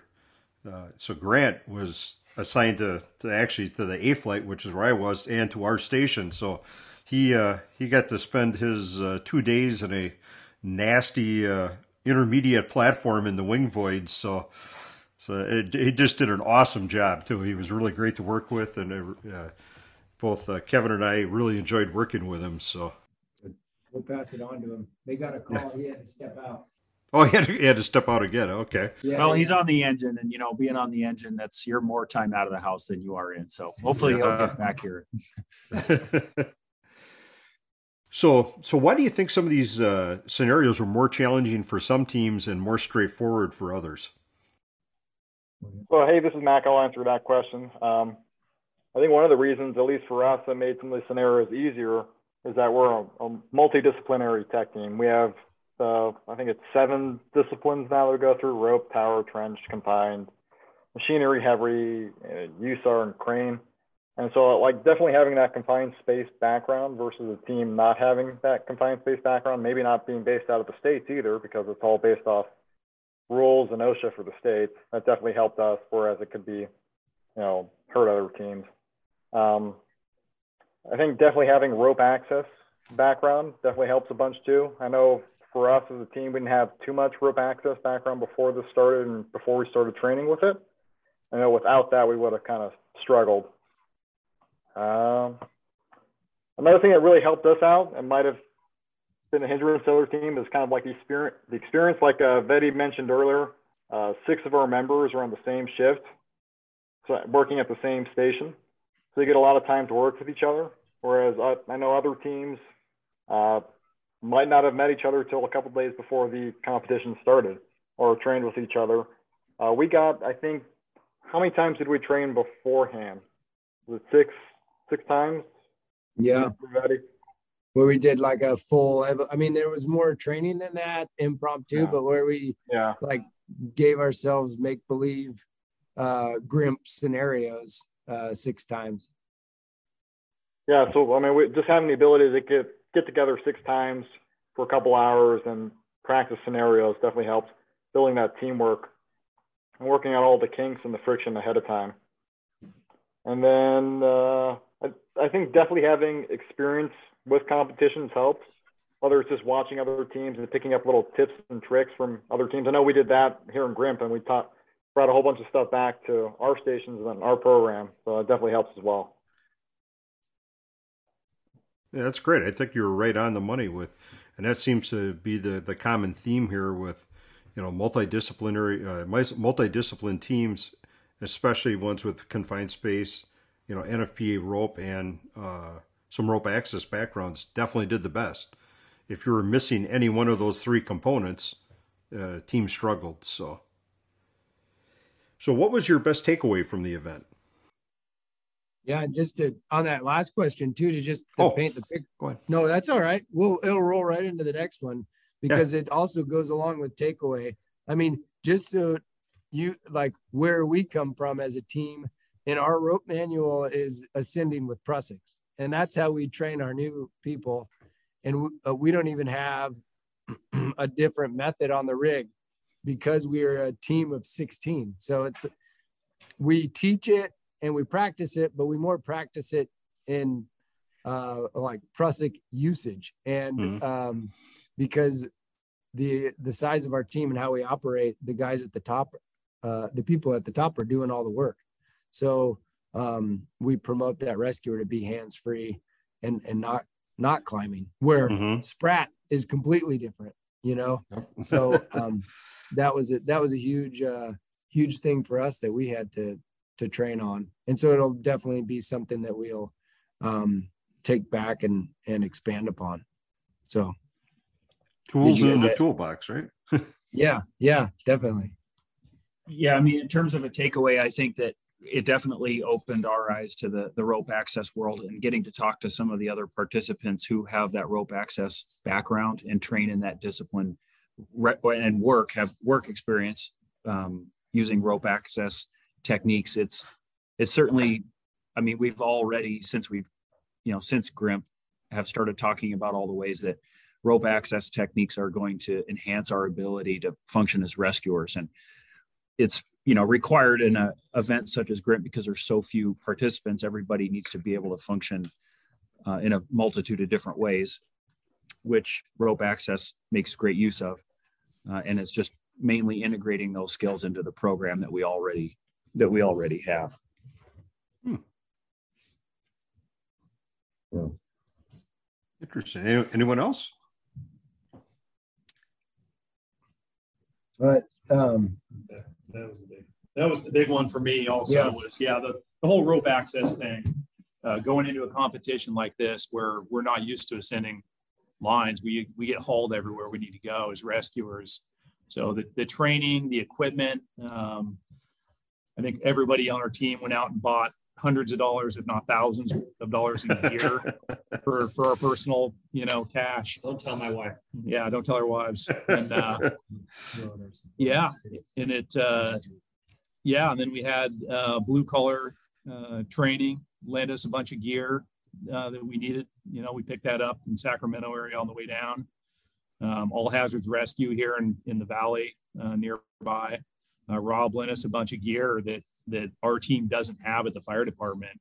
Uh, so Grant was assigned to, to actually to the A flight, which is where I was, and to our station. So he uh, he got to spend his uh, two days in a nasty uh, intermediate platform in the wing void. So so it, he just did an awesome job too. He was really great to work with, and uh, both uh, Kevin and I really enjoyed working with him. So we'll pass it on to him. They got a call. Yeah. He had to step out. Oh, he had, to, he had to step out again. Okay. Yeah, well, yeah. he's on the engine, and you know, being on the engine, that's you're more time out of the house than you are in. So hopefully he'll get back here. so, so why do you think some of these uh, scenarios were more challenging for some teams and more straightforward for others? Well, hey, this is Mac. I'll answer that question. Um, I think one of the reasons, at least for us, that made some of the scenarios easier is that we're a, a multidisciplinary tech team. We have so I think it's seven disciplines now that we go through: rope, tower, trench, confined, machinery, heavy, uh, USAR, and crane. And so, like, definitely having that confined space background versus a team not having that confined space background, maybe not being based out of the states either, because it's all based off rules and OSHA for the states. That definitely helped us, whereas it could be, you know, hurt other teams. Um, I think definitely having rope access background definitely helps a bunch too. I know for us as a team, we didn't have too much rope access background before this started and before we started training with it. I know without that, we would have kind of struggled. Um, another thing that really helped us out and might have been a hindrance to other team is kind of like the experience, the experience like uh, Vetty mentioned earlier. Uh, six of our members are on the same shift, so working at the same station. So they get a lot of time to work with each other. Whereas I, I know other teams, uh, might not have met each other till a couple days before the competition started or trained with each other. Uh, we got, I think, how many times did we train beforehand? Was it six, six times? Yeah. Where we did like a full, I mean, there was more training than that, impromptu, yeah. but where we yeah like gave ourselves make believe uh, GRIMP scenarios uh, six times. Yeah, so I mean, we, just having the ability to get get together six times for a couple hours and practice scenarios definitely helps building that teamwork and working out all the kinks and the friction ahead of time. And then uh, I, I think definitely having experience with competitions helps, whether it's just watching other teams and picking up little tips and tricks from other teams. I know we did that here in GRIMP and we taught, brought a whole bunch of stuff back to our stations and our program. So it definitely helps as well. Yeah, that's great. I think you're right on the money with, and that seems to be the the common theme here with, you know, multidisciplinary uh, multidiscipline teams, especially ones with confined space, you know, NFPA rope and uh, some rope access backgrounds definitely did the best. If you were missing any one of those three components, uh, team struggled. So, so what was your best takeaway from the event? Yeah, just to on that last question too, to just to oh, paint the picture. Go ahead. No, that's all right. We'll it'll roll right into the next one because yeah. it also goes along with takeaway. I mean, just so you like where we come from as a team, and our rope manual is ascending with prusiks, and that's how we train our new people. And we, uh, we don't even have a different method on the rig because we are a team of 16. So it's we teach it and we practice it, but we more practice it in uh, like Prusik usage. And mm-hmm. um, because the the size of our team and how we operate, the guys at the top, uh, the people at the top are doing all the work. So um, we promote that rescuer to be hands free and and not not climbing. Where mm-hmm. Sprat is completely different, you know. so um, that was a, that was a huge uh, huge thing for us that we had to to train on. And so it'll definitely be something that we'll um, take back and and expand upon. So tools in the toolbox, right? yeah, yeah, definitely. Yeah, I mean, in terms of a takeaway, I think that it definitely opened our eyes to the the rope access world and getting to talk to some of the other participants who have that rope access background and train in that discipline and work have work experience um, using rope access techniques. It's it's certainly, I mean, we've already since we've, you know, since GRIMP have started talking about all the ways that rope access techniques are going to enhance our ability to function as rescuers. And it's you know required in an event such as GRIMP because there's so few participants everybody needs to be able to function uh, in a multitude of different ways which rope access makes great use of uh, and it's just mainly integrating those skills into the program that we already that we already have. Hmm. interesting. Anyone else? But um that was a big that was the big one for me also yeah. was yeah the, the whole rope access thing uh, going into a competition like this where we're not used to ascending lines we we get hauled everywhere we need to go as rescuers so the, the training the equipment um, i think everybody on our team went out and bought hundreds of dollars, if not thousands of dollars a year for, for our personal, you know, cash. Don't tell my wife. Yeah. Don't tell our wives. And, uh, yeah. And it, uh, yeah. And then we had, uh, blue collar, uh, training, lend us a bunch of gear, uh, that we needed. You know, we picked that up in Sacramento area on the way down. Um, all hazards rescue here in, in the Valley, uh, nearby. Uh, Rob lent us a bunch of gear that that our team doesn't have at the fire department.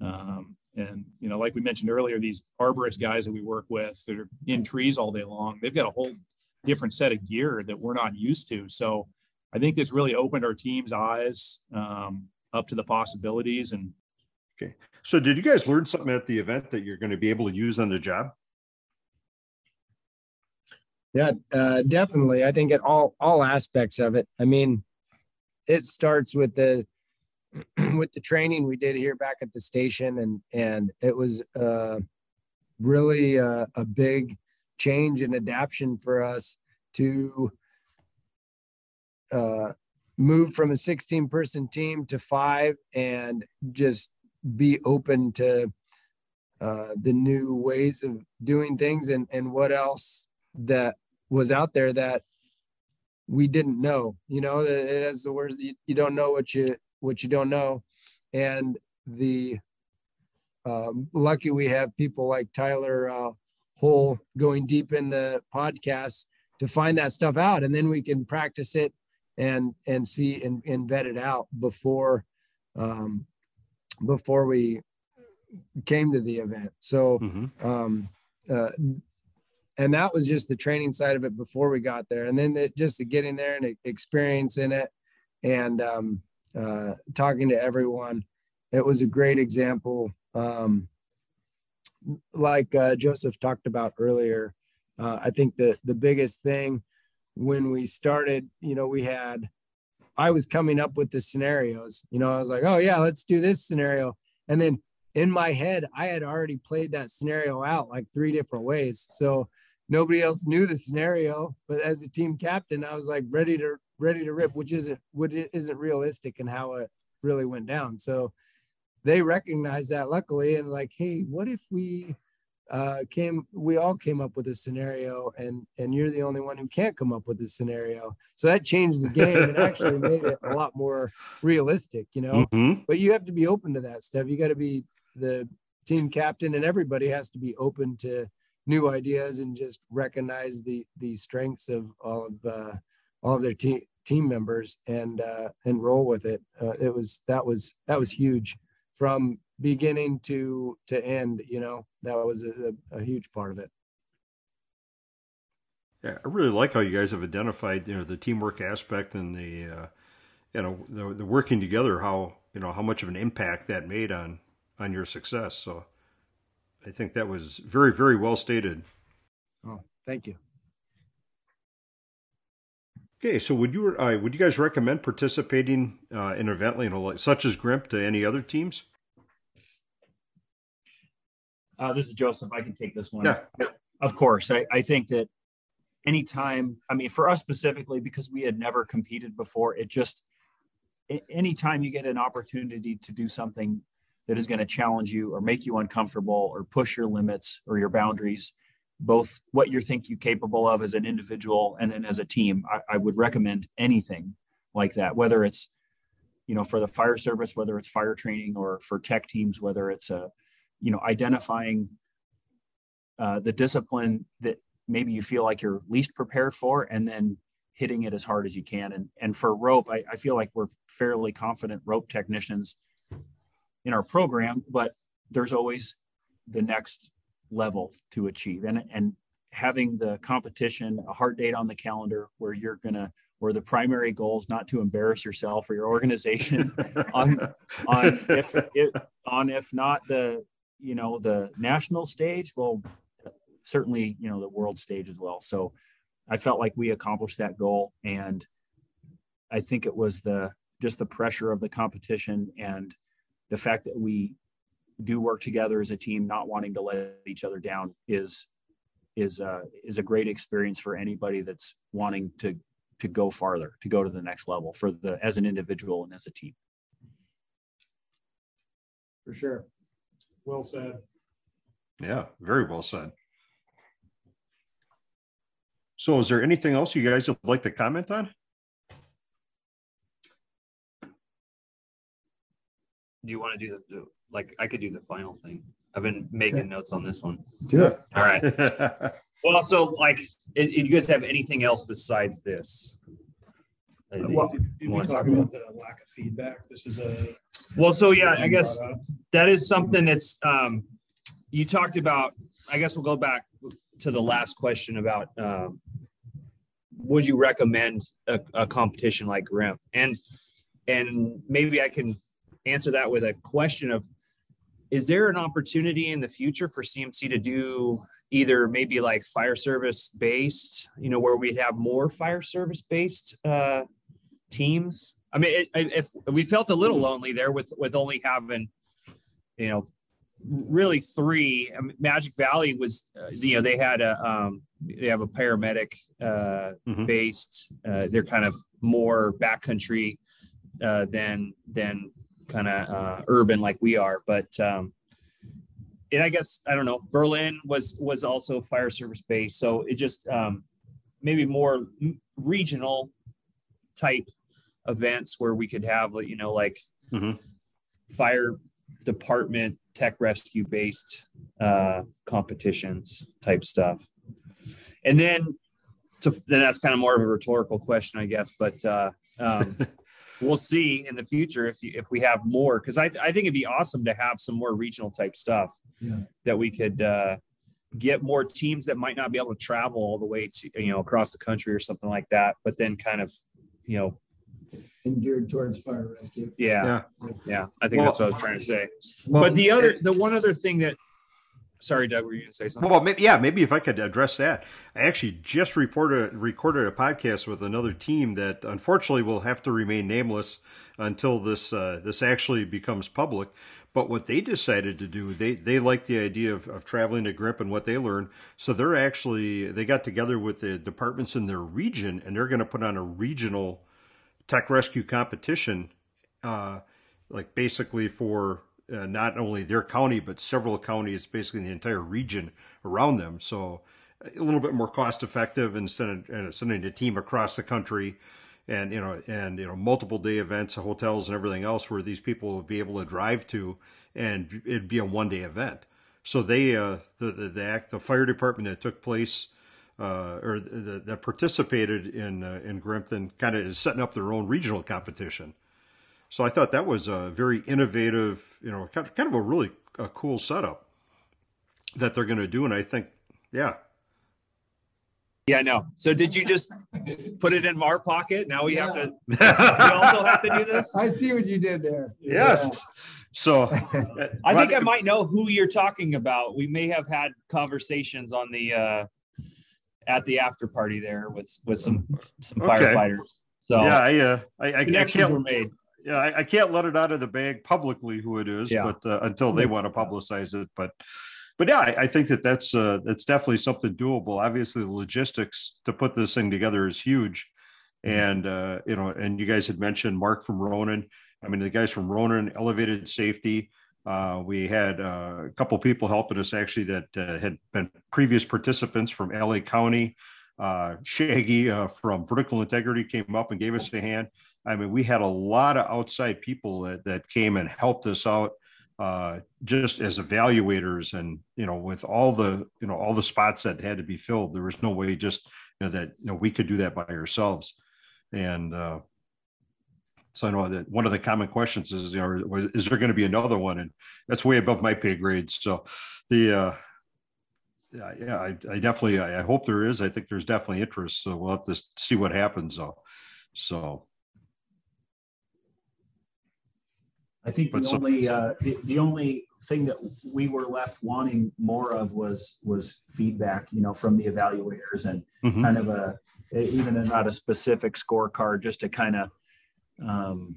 Um, and you know, like we mentioned earlier, these arborist guys that we work with that are in trees all day long, they've got a whole different set of gear that we're not used to. So I think this really opened our team's eyes um, up to the possibilities. And okay, so did you guys learn something at the event that you're going to be able to use on the job? Yeah, uh, definitely. I think at all all aspects of it. I mean, it starts with the with the training we did here back at the station and and it was uh, really a, a big change and adaptation for us to uh, move from a 16 person team to five and just be open to uh, the new ways of doing things and and what else that was out there that we didn't know you know it has the words you, you don't know what you what you don't know and the um, lucky we have people like tyler uh, Hole going deep in the podcast to find that stuff out and then we can practice it and and see and, and vet it out before um, before we came to the event so mm-hmm. um, uh, and that was just the training side of it before we got there. And then the, just the getting there and experiencing it and um, uh, talking to everyone it was a great example um, like uh, joseph talked about earlier. Uh, i think the the biggest thing when we started you know we had i was coming up with the scenarios you know i was like oh yeah let's do this scenario. And then in my head i had already played that scenario out like three different ways. So nobody else knew the scenario but as a team captain i was like ready to ready to rip which isn't what isn't realistic and how it really went down. So they recognized that luckily and like hey what if we uh came we all came up with a scenario and and you're the only one who can't come up with a scenario. So that changed the game and actually made it a lot more realistic you know? Mm-hmm. but you have to be open to that stuff. You got to be the team captain and everybody has to be open to new ideas and just recognize the the strengths of all of uh, all of their team team members and uh, and roll with it. Uh, it was that was that was huge from beginning to to end. You know that was a, a huge part of it. Yeah, I really like how you guys have identified you know the teamwork aspect and the uh, you know the, the working together. How you know how much of an impact that made on on your success. So I think that was very, very well stated. Oh, thank you. Okay, so would you uh, would you guys recommend participating uh, in an event you know, such as GRIMP to any other teams? Uh, this is Joseph. I can take this one. Yeah. Of course. I, I think that anytime, I mean, for us specifically, because we had never competed before, it just, anytime you get an opportunity to do something that is going to challenge you or make you uncomfortable or push your limits or your boundaries both what you think you're capable of as an individual and then as a team I, I, would recommend anything like that whether it's you know for the fire service whether it's fire training or for tech teams whether it's a you know identifying uh, the discipline that maybe you feel like you're least prepared for and then hitting it as hard as you can. And and for rope, I, I feel like we're fairly confident rope technicians in our program, but there's always the next level to achieve. And and having the competition, a hard date on the calendar where you're gonna where the primary goal is not to embarrass yourself or your organization on on if it, on if not the you know the national stage well certainly you know the world stage as well so I felt like we accomplished that goal. And I think it was the just the pressure of the competition and the fact that we do work together as a team, not wanting to let each other down is is uh, is a great experience for anybody that's wanting to to go farther, to go to the next level for the as an individual and as a team. For sure. Well said. Yeah, very well said. So is there anything else you guys would like to comment on? Do you want to do the, like, I could do the final thing. I've been making notes on this one. Do it. All right. well, so like, if, you guys have anything else besides this? Well, did we talk about the lack of feedback? This is a. Well, so yeah, I guess that is something that's, um, you talked about, I guess we'll go back to the last question about um, would you recommend a, a, competition like GRIMP? And and maybe I can answer that with a question of is there an opportunity in the future for CMC to do either maybe like fire service based, you know, where we'd have more fire service based uh, teams? I mean, it, if we felt a little lonely there with with only having, you know, really three. I mean, Magic Valley was, uh, you know, they had a um, they have a paramedic uh, mm-hmm. based. Uh, they're kind of more backcountry uh, than than kind of uh, urban like we are. But um, and I guess I don't know. Berlin was was also fire service based, so it just um, maybe more regional type events where we could have you know like mm-hmm. fire department tech rescue based uh, competitions type stuff. And then, so then that's kind of more of a rhetorical question, I guess, but uh, um, we'll see in the future if you, if we have more, because I, I think it'd be awesome to have some more regional type stuff yeah. that we could uh, get more teams that might not be able to travel all the way to, you know, across the country or something like that, but then kind of, you know, and geared towards fire rescue. Yeah. Yeah. yeah. I think well, that's what I was trying to say. Well, but the other, the one other thing that, sorry, Doug, were you going to say something? Well, maybe, yeah, maybe if I could address that. I actually just reported, recorded a podcast with another team that unfortunately will have to remain nameless until this, uh, this actually becomes public. But what they decided to do, they they like the idea of, of traveling to GRIMP and what they learned. So they're actually they got together with the departments in their region and they're going to put on a regional tech rescue competition, uh, like basically for uh, not only their county but several counties, basically the entire region around them. So a little bit more cost effective instead of sending a team across the country and you know and you know multiple day events hotels and everything else where these people would be able to drive to and it'd be a one day event so they uh the the the, act, the fire department that took place uh, or that participated in uh, in Grimpton kind of is setting up their own regional competition. So I thought that was a very innovative, you know, kind of, kind of a really a cool setup that they're going to do, and I think, yeah. Yeah, I know. So did you just put it in our pocket? Now we yeah. have to. we also have to do this. I see what you did there. Yes. Yeah. So I think I might know who you're talking about. We may have had conversations on the uh, at the after party there with with some some okay. firefighters. So yeah, I uh, I, I, I can't were made. Yeah, I, I, can't let it out of the bag publicly who it is, yeah. but uh, until they want to publicize it, but but yeah, I, I, think that that's uh, that's definitely something doable. Obviously, the logistics to put this thing together is huge, mm-hmm. and uh, you know, and you guys had mentioned Mark from Ronin. I mean, the guys from Ronin Elevated Safety. Uh, we had uh, a couple people helping us actually that uh, had been previous participants from LA County. Uh, Shaggy uh, from Vertical Integrity came up and gave us a hand. I mean, we had a lot of outside people that, that came and helped us out uh, just as evaluators and you know with all the you know all the spots that had to be filled there was no way just you know, that you know we could do that by ourselves. And uh, so I know that one of the common questions is, you know, is there going to be another one? And that's way above my pay grade. So the uh, yeah, I, I definitely, I hope there is. I think there's definitely interest. So we'll have to see what happens. Though. So I think the only uh, the, the only thing that we were left wanting more of was was feedback, you know, from the evaluators and mm-hmm. kind of a even not a specific scorecard, just a kind of um,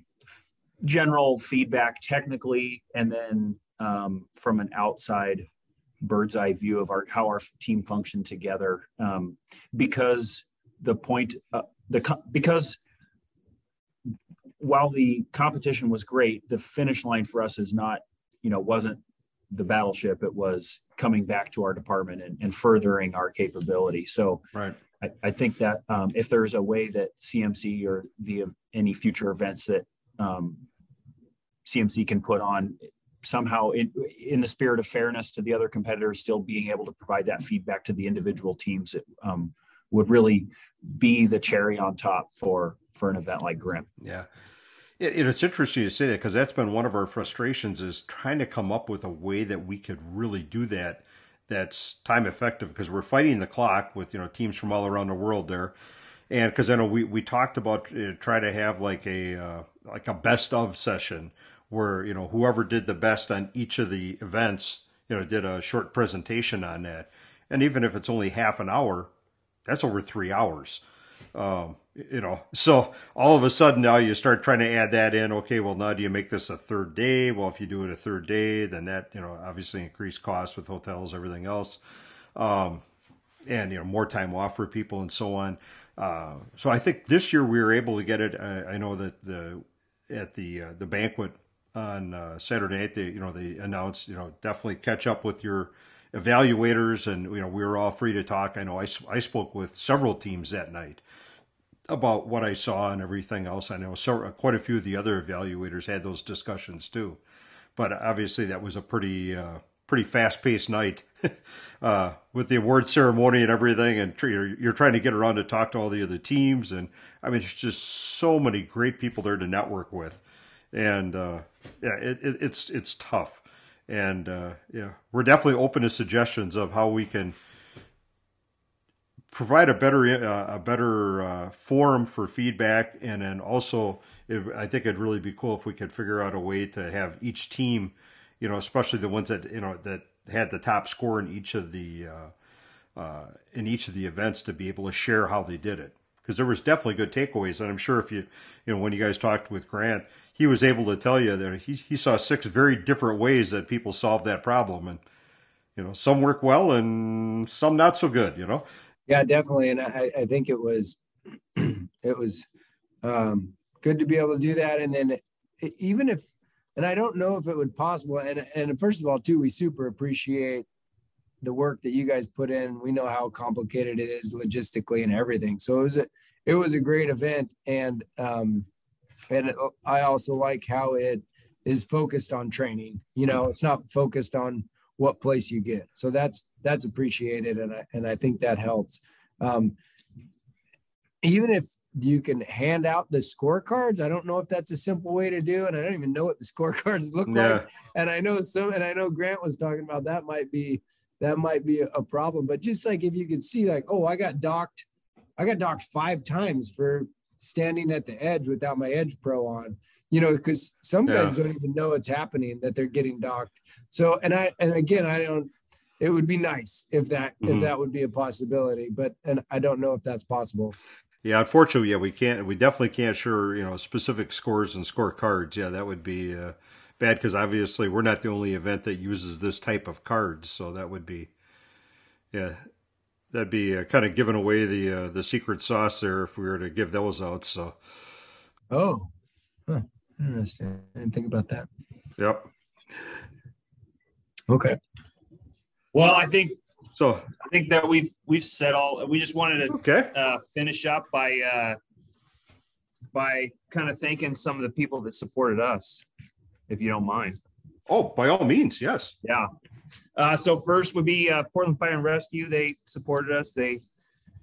general feedback technically, and then um, from an outside bird's eye view of our how our team functioned together. Um, because the point, uh, the because while the competition was great, the finish line for us is not, you know, wasn't the battleship. It was coming back to our department and, and furthering our capability. So right. I, I think that um, if there's a way that CMC or the any future events that um, CMC can put on somehow in, in the spirit of fairness to the other competitors, still being able to provide that feedback to the individual teams, it um, would really be the cherry on top for for an event like GRIMP. Yeah. It, it's interesting to say that because that's been one of our frustrations is trying to come up with a way that we could really do that that's time effective because we're fighting the clock with you know teams from all around the world there and because I know we, we talked about uh, try to have like a uh, like a best of session where you know whoever did the best on each of the events you know did a short presentation on that and even if it's only half an hour that's over three hours um, you know, so all of a sudden now you start trying to add that in. Okay, well now do you make this a third day? Well, if you do it a third day, then that you know obviously increased costs with hotels, everything else, um, and you know more time off for people and so on. Uh, so I think this year we were able to get it. I, I know that the at the uh, the banquet on uh, Saturday night, they you know they announced you know definitely catch up with your evaluators and you know we were all free to talk. I know I, I spoke with several teams that night about what I saw and everything else. I know so quite a few of the other evaluators had those discussions too, but obviously that was a pretty uh, pretty fast paced night uh, with the award ceremony and everything. And you're trying to get around to talk to all the other teams, and I mean, it's just so many great people there to network with, and uh, yeah, it, it, it's it's tough. And uh, yeah, we're definitely open to suggestions of how we can provide a better uh, a better uh, forum for feedback, and then also it, I think it'd really be cool if we could figure out a way to have each team, you know, especially the ones that you know that had the top score in each of the uh, uh in each of the events, to be able to share how they did it. Because there was definitely good takeaways, and I'm sure if you you know when you guys talked with Grant, he was able to tell you that he he saw six very different ways that people solved that problem, and you know some work well and some not so good. You know, yeah, definitely. And I, I think it was it was um, good to be able to do that. And then even if and I don't know if it would possible. And and first of all, too, we super appreciate the work that you guys put in. We know how complicated it is logistically and everything. So it was a it was a great event, and um, and I also like how it is focused on training. You know, it's not focused on what place you get. So that's that's appreciated, and I and I think that helps. Um, even if you can hand out the scorecards, I don't know if that's a simple way to do, and I don't even know what the scorecards look yeah. like. And I know some, and I know Grant was talking about that might be that might be a problem. But just like if you could see, like, oh, I got docked, I got docked five times for standing at the edge without my Edge Pro on you know, because some yeah. guys don't even know it's happening that they're getting docked. So, and I, and again, I don't, it would be nice if that, mm-hmm. if that would be a possibility, but, and I don't know if that's possible. Yeah, unfortunately, yeah, we can't, we definitely can't share, you know, specific scores and scorecards. Yeah, that would be uh, bad because obviously we're not the only event that uses this type of cards. So that would be, yeah, that'd be uh, kind of giving away the uh, the secret sauce there if we were to give those out. So, oh. Interesting. I didn't think about that. Yep. Okay. Well, I think so. I think that we've we've said all. We just wanted to okay. uh, finish up by uh, by kind of thanking some of the people that supported us, if you don't mind. Oh, by all means, yes. Yeah. Uh, so first would be uh, Portland Fire and Rescue. They supported us. They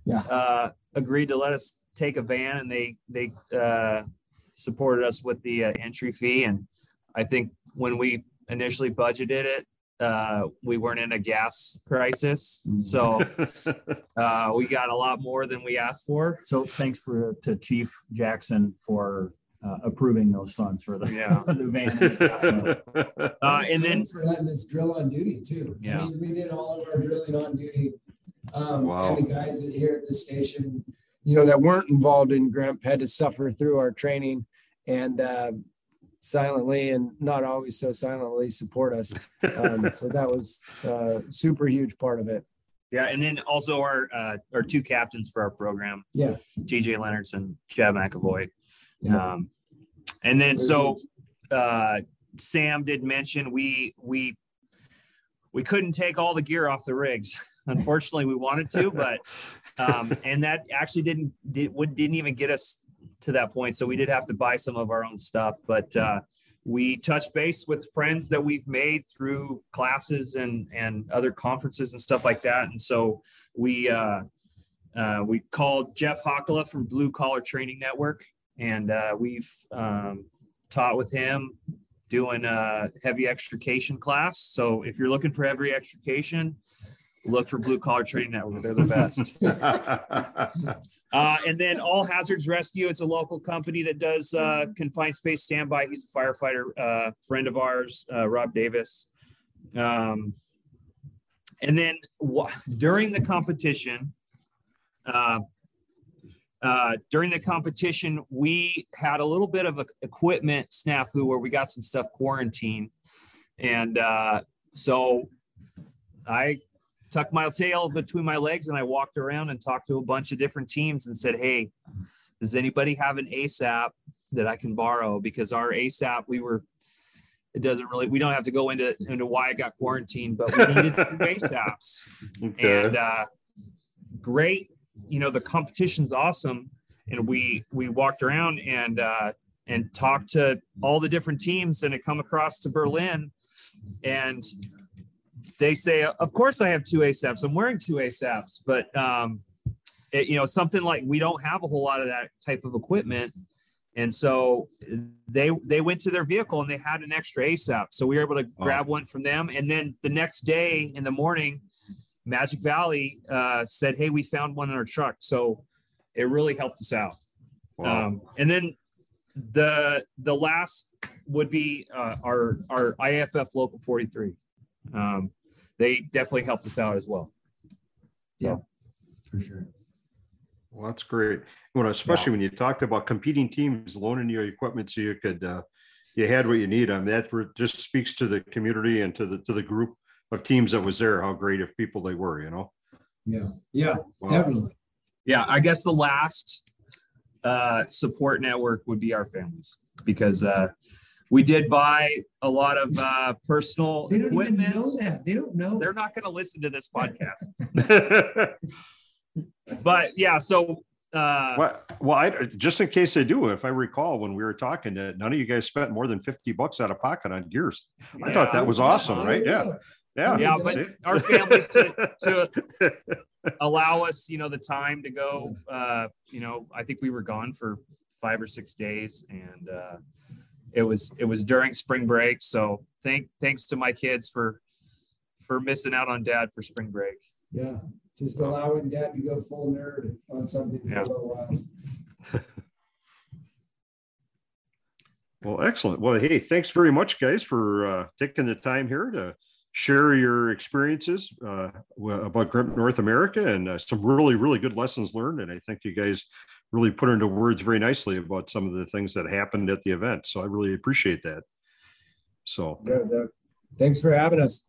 yeah. uh, agreed to let us take a van, and they they uh, supported us with the uh, entry fee. And I think when we initially budgeted it, uh, we weren't in a gas crisis, so uh, we got a lot more than we asked for. So thanks for to Chief Jackson for uh, approving those funds for the, Yeah. the van. and the. Uh, and then for letting us drill on duty too. Yeah. I mean, we did all of our drilling on duty. Um, Wow. and the guys that here at the station, you know, that weren't involved in Grimp had to suffer through our training and, uh, silently and not always so silently support us. Um, so that was a super huge part of it. Yeah, and then also our uh, our two captains for our program. Yeah. TJ Leonards and Chad McAvoy. Yeah. Um, and then so uh, Sam did mention we we we couldn't take all the gear off the rigs. Unfortunately, we wanted to, but um, and that actually didn't did, would didn't even get us to that point. So we did have to buy some of our own stuff, but uh, we touched base with friends that we've made through classes and and other conferences and stuff like that. And so we uh, uh, we called Jeff Hockala from Blue Collar Training Network, and uh, we've um, taught with him doing a heavy extrication class. So if you're looking for heavy extrication, look for Blue Collar Training Network. They're the best. Uh, and then All Hazards Rescue, it's a local company that does uh, confined space standby. He's a firefighter, uh, friend of ours, uh, Rob Davis. Um, and then during the competition, uh, uh, during the competition, we had a little bit of a equipment snafu where we got some stuff quarantined, and uh, so I tucked my tail between my legs and I walked around and talked to a bunch of different teams and said, Hey, does anybody have an ASAP that I can borrow? Because our ASAP, we were, it doesn't really, we don't have to go into, into why I got quarantined, but we needed two ASAPs. okay. And uh, great, you know, the competition's awesome. And we, we walked around and, uh, and talked to all the different teams and it come across to Berlin and they say, of course I have two ASAPs. I'm wearing two ASAPs, but um, it, you know, something like we don't have a whole lot of that type of equipment. And so they they went to their vehicle and they had an extra ASAP. So we were able to grab one from them. And then the next day in the morning, Magic Valley uh, said, "Hey, we found one in our truck." So it really helped us out. Wow. Um, and then the the last would be uh, our our IAFF local 43. Um, they definitely helped us out as well. Yeah, for sure. Well, that's great. When especially when you talked about competing teams loaning you equipment so you could uh, you had what you need. I mean, that just speaks to the community and to the to the group of teams that was there. How great of people they were. You know. Yeah. Yeah. Wow. Definitely. Yeah, I guess the last uh, support network would be our families because uh, we did buy a lot of uh, personal They don't even know that. They don't know. They're not going to listen to this podcast, but yeah. So uh, well, well, I, just in case they do, if I recall when we were talking, that none of you guys spent more than fifty bucks out of pocket on gears. I thought that was awesome, right? Yeah, yeah, Yeah, but See? our families to, to allow us, you know, the time to go. Uh, you know, I think we were gone for five or six days, and uh, it was it was during spring break. So thank thanks to my kids for for missing out on dad for spring break. Yeah. Just allowing dad to go full nerd on something for Yeah. a little while. Well, excellent. Well, hey, thanks very much, guys, for uh, taking the time here to share your experiences uh, about Grimp North America and uh, some really, really good lessons learned. And I think you guys really put into words very nicely about some of the things that happened at the event. So I really appreciate that. So, Good. Thanks for having us.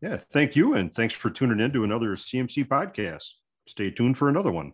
yeah, thank you. And thanks for tuning in to another CMC podcast. Stay tuned for another one.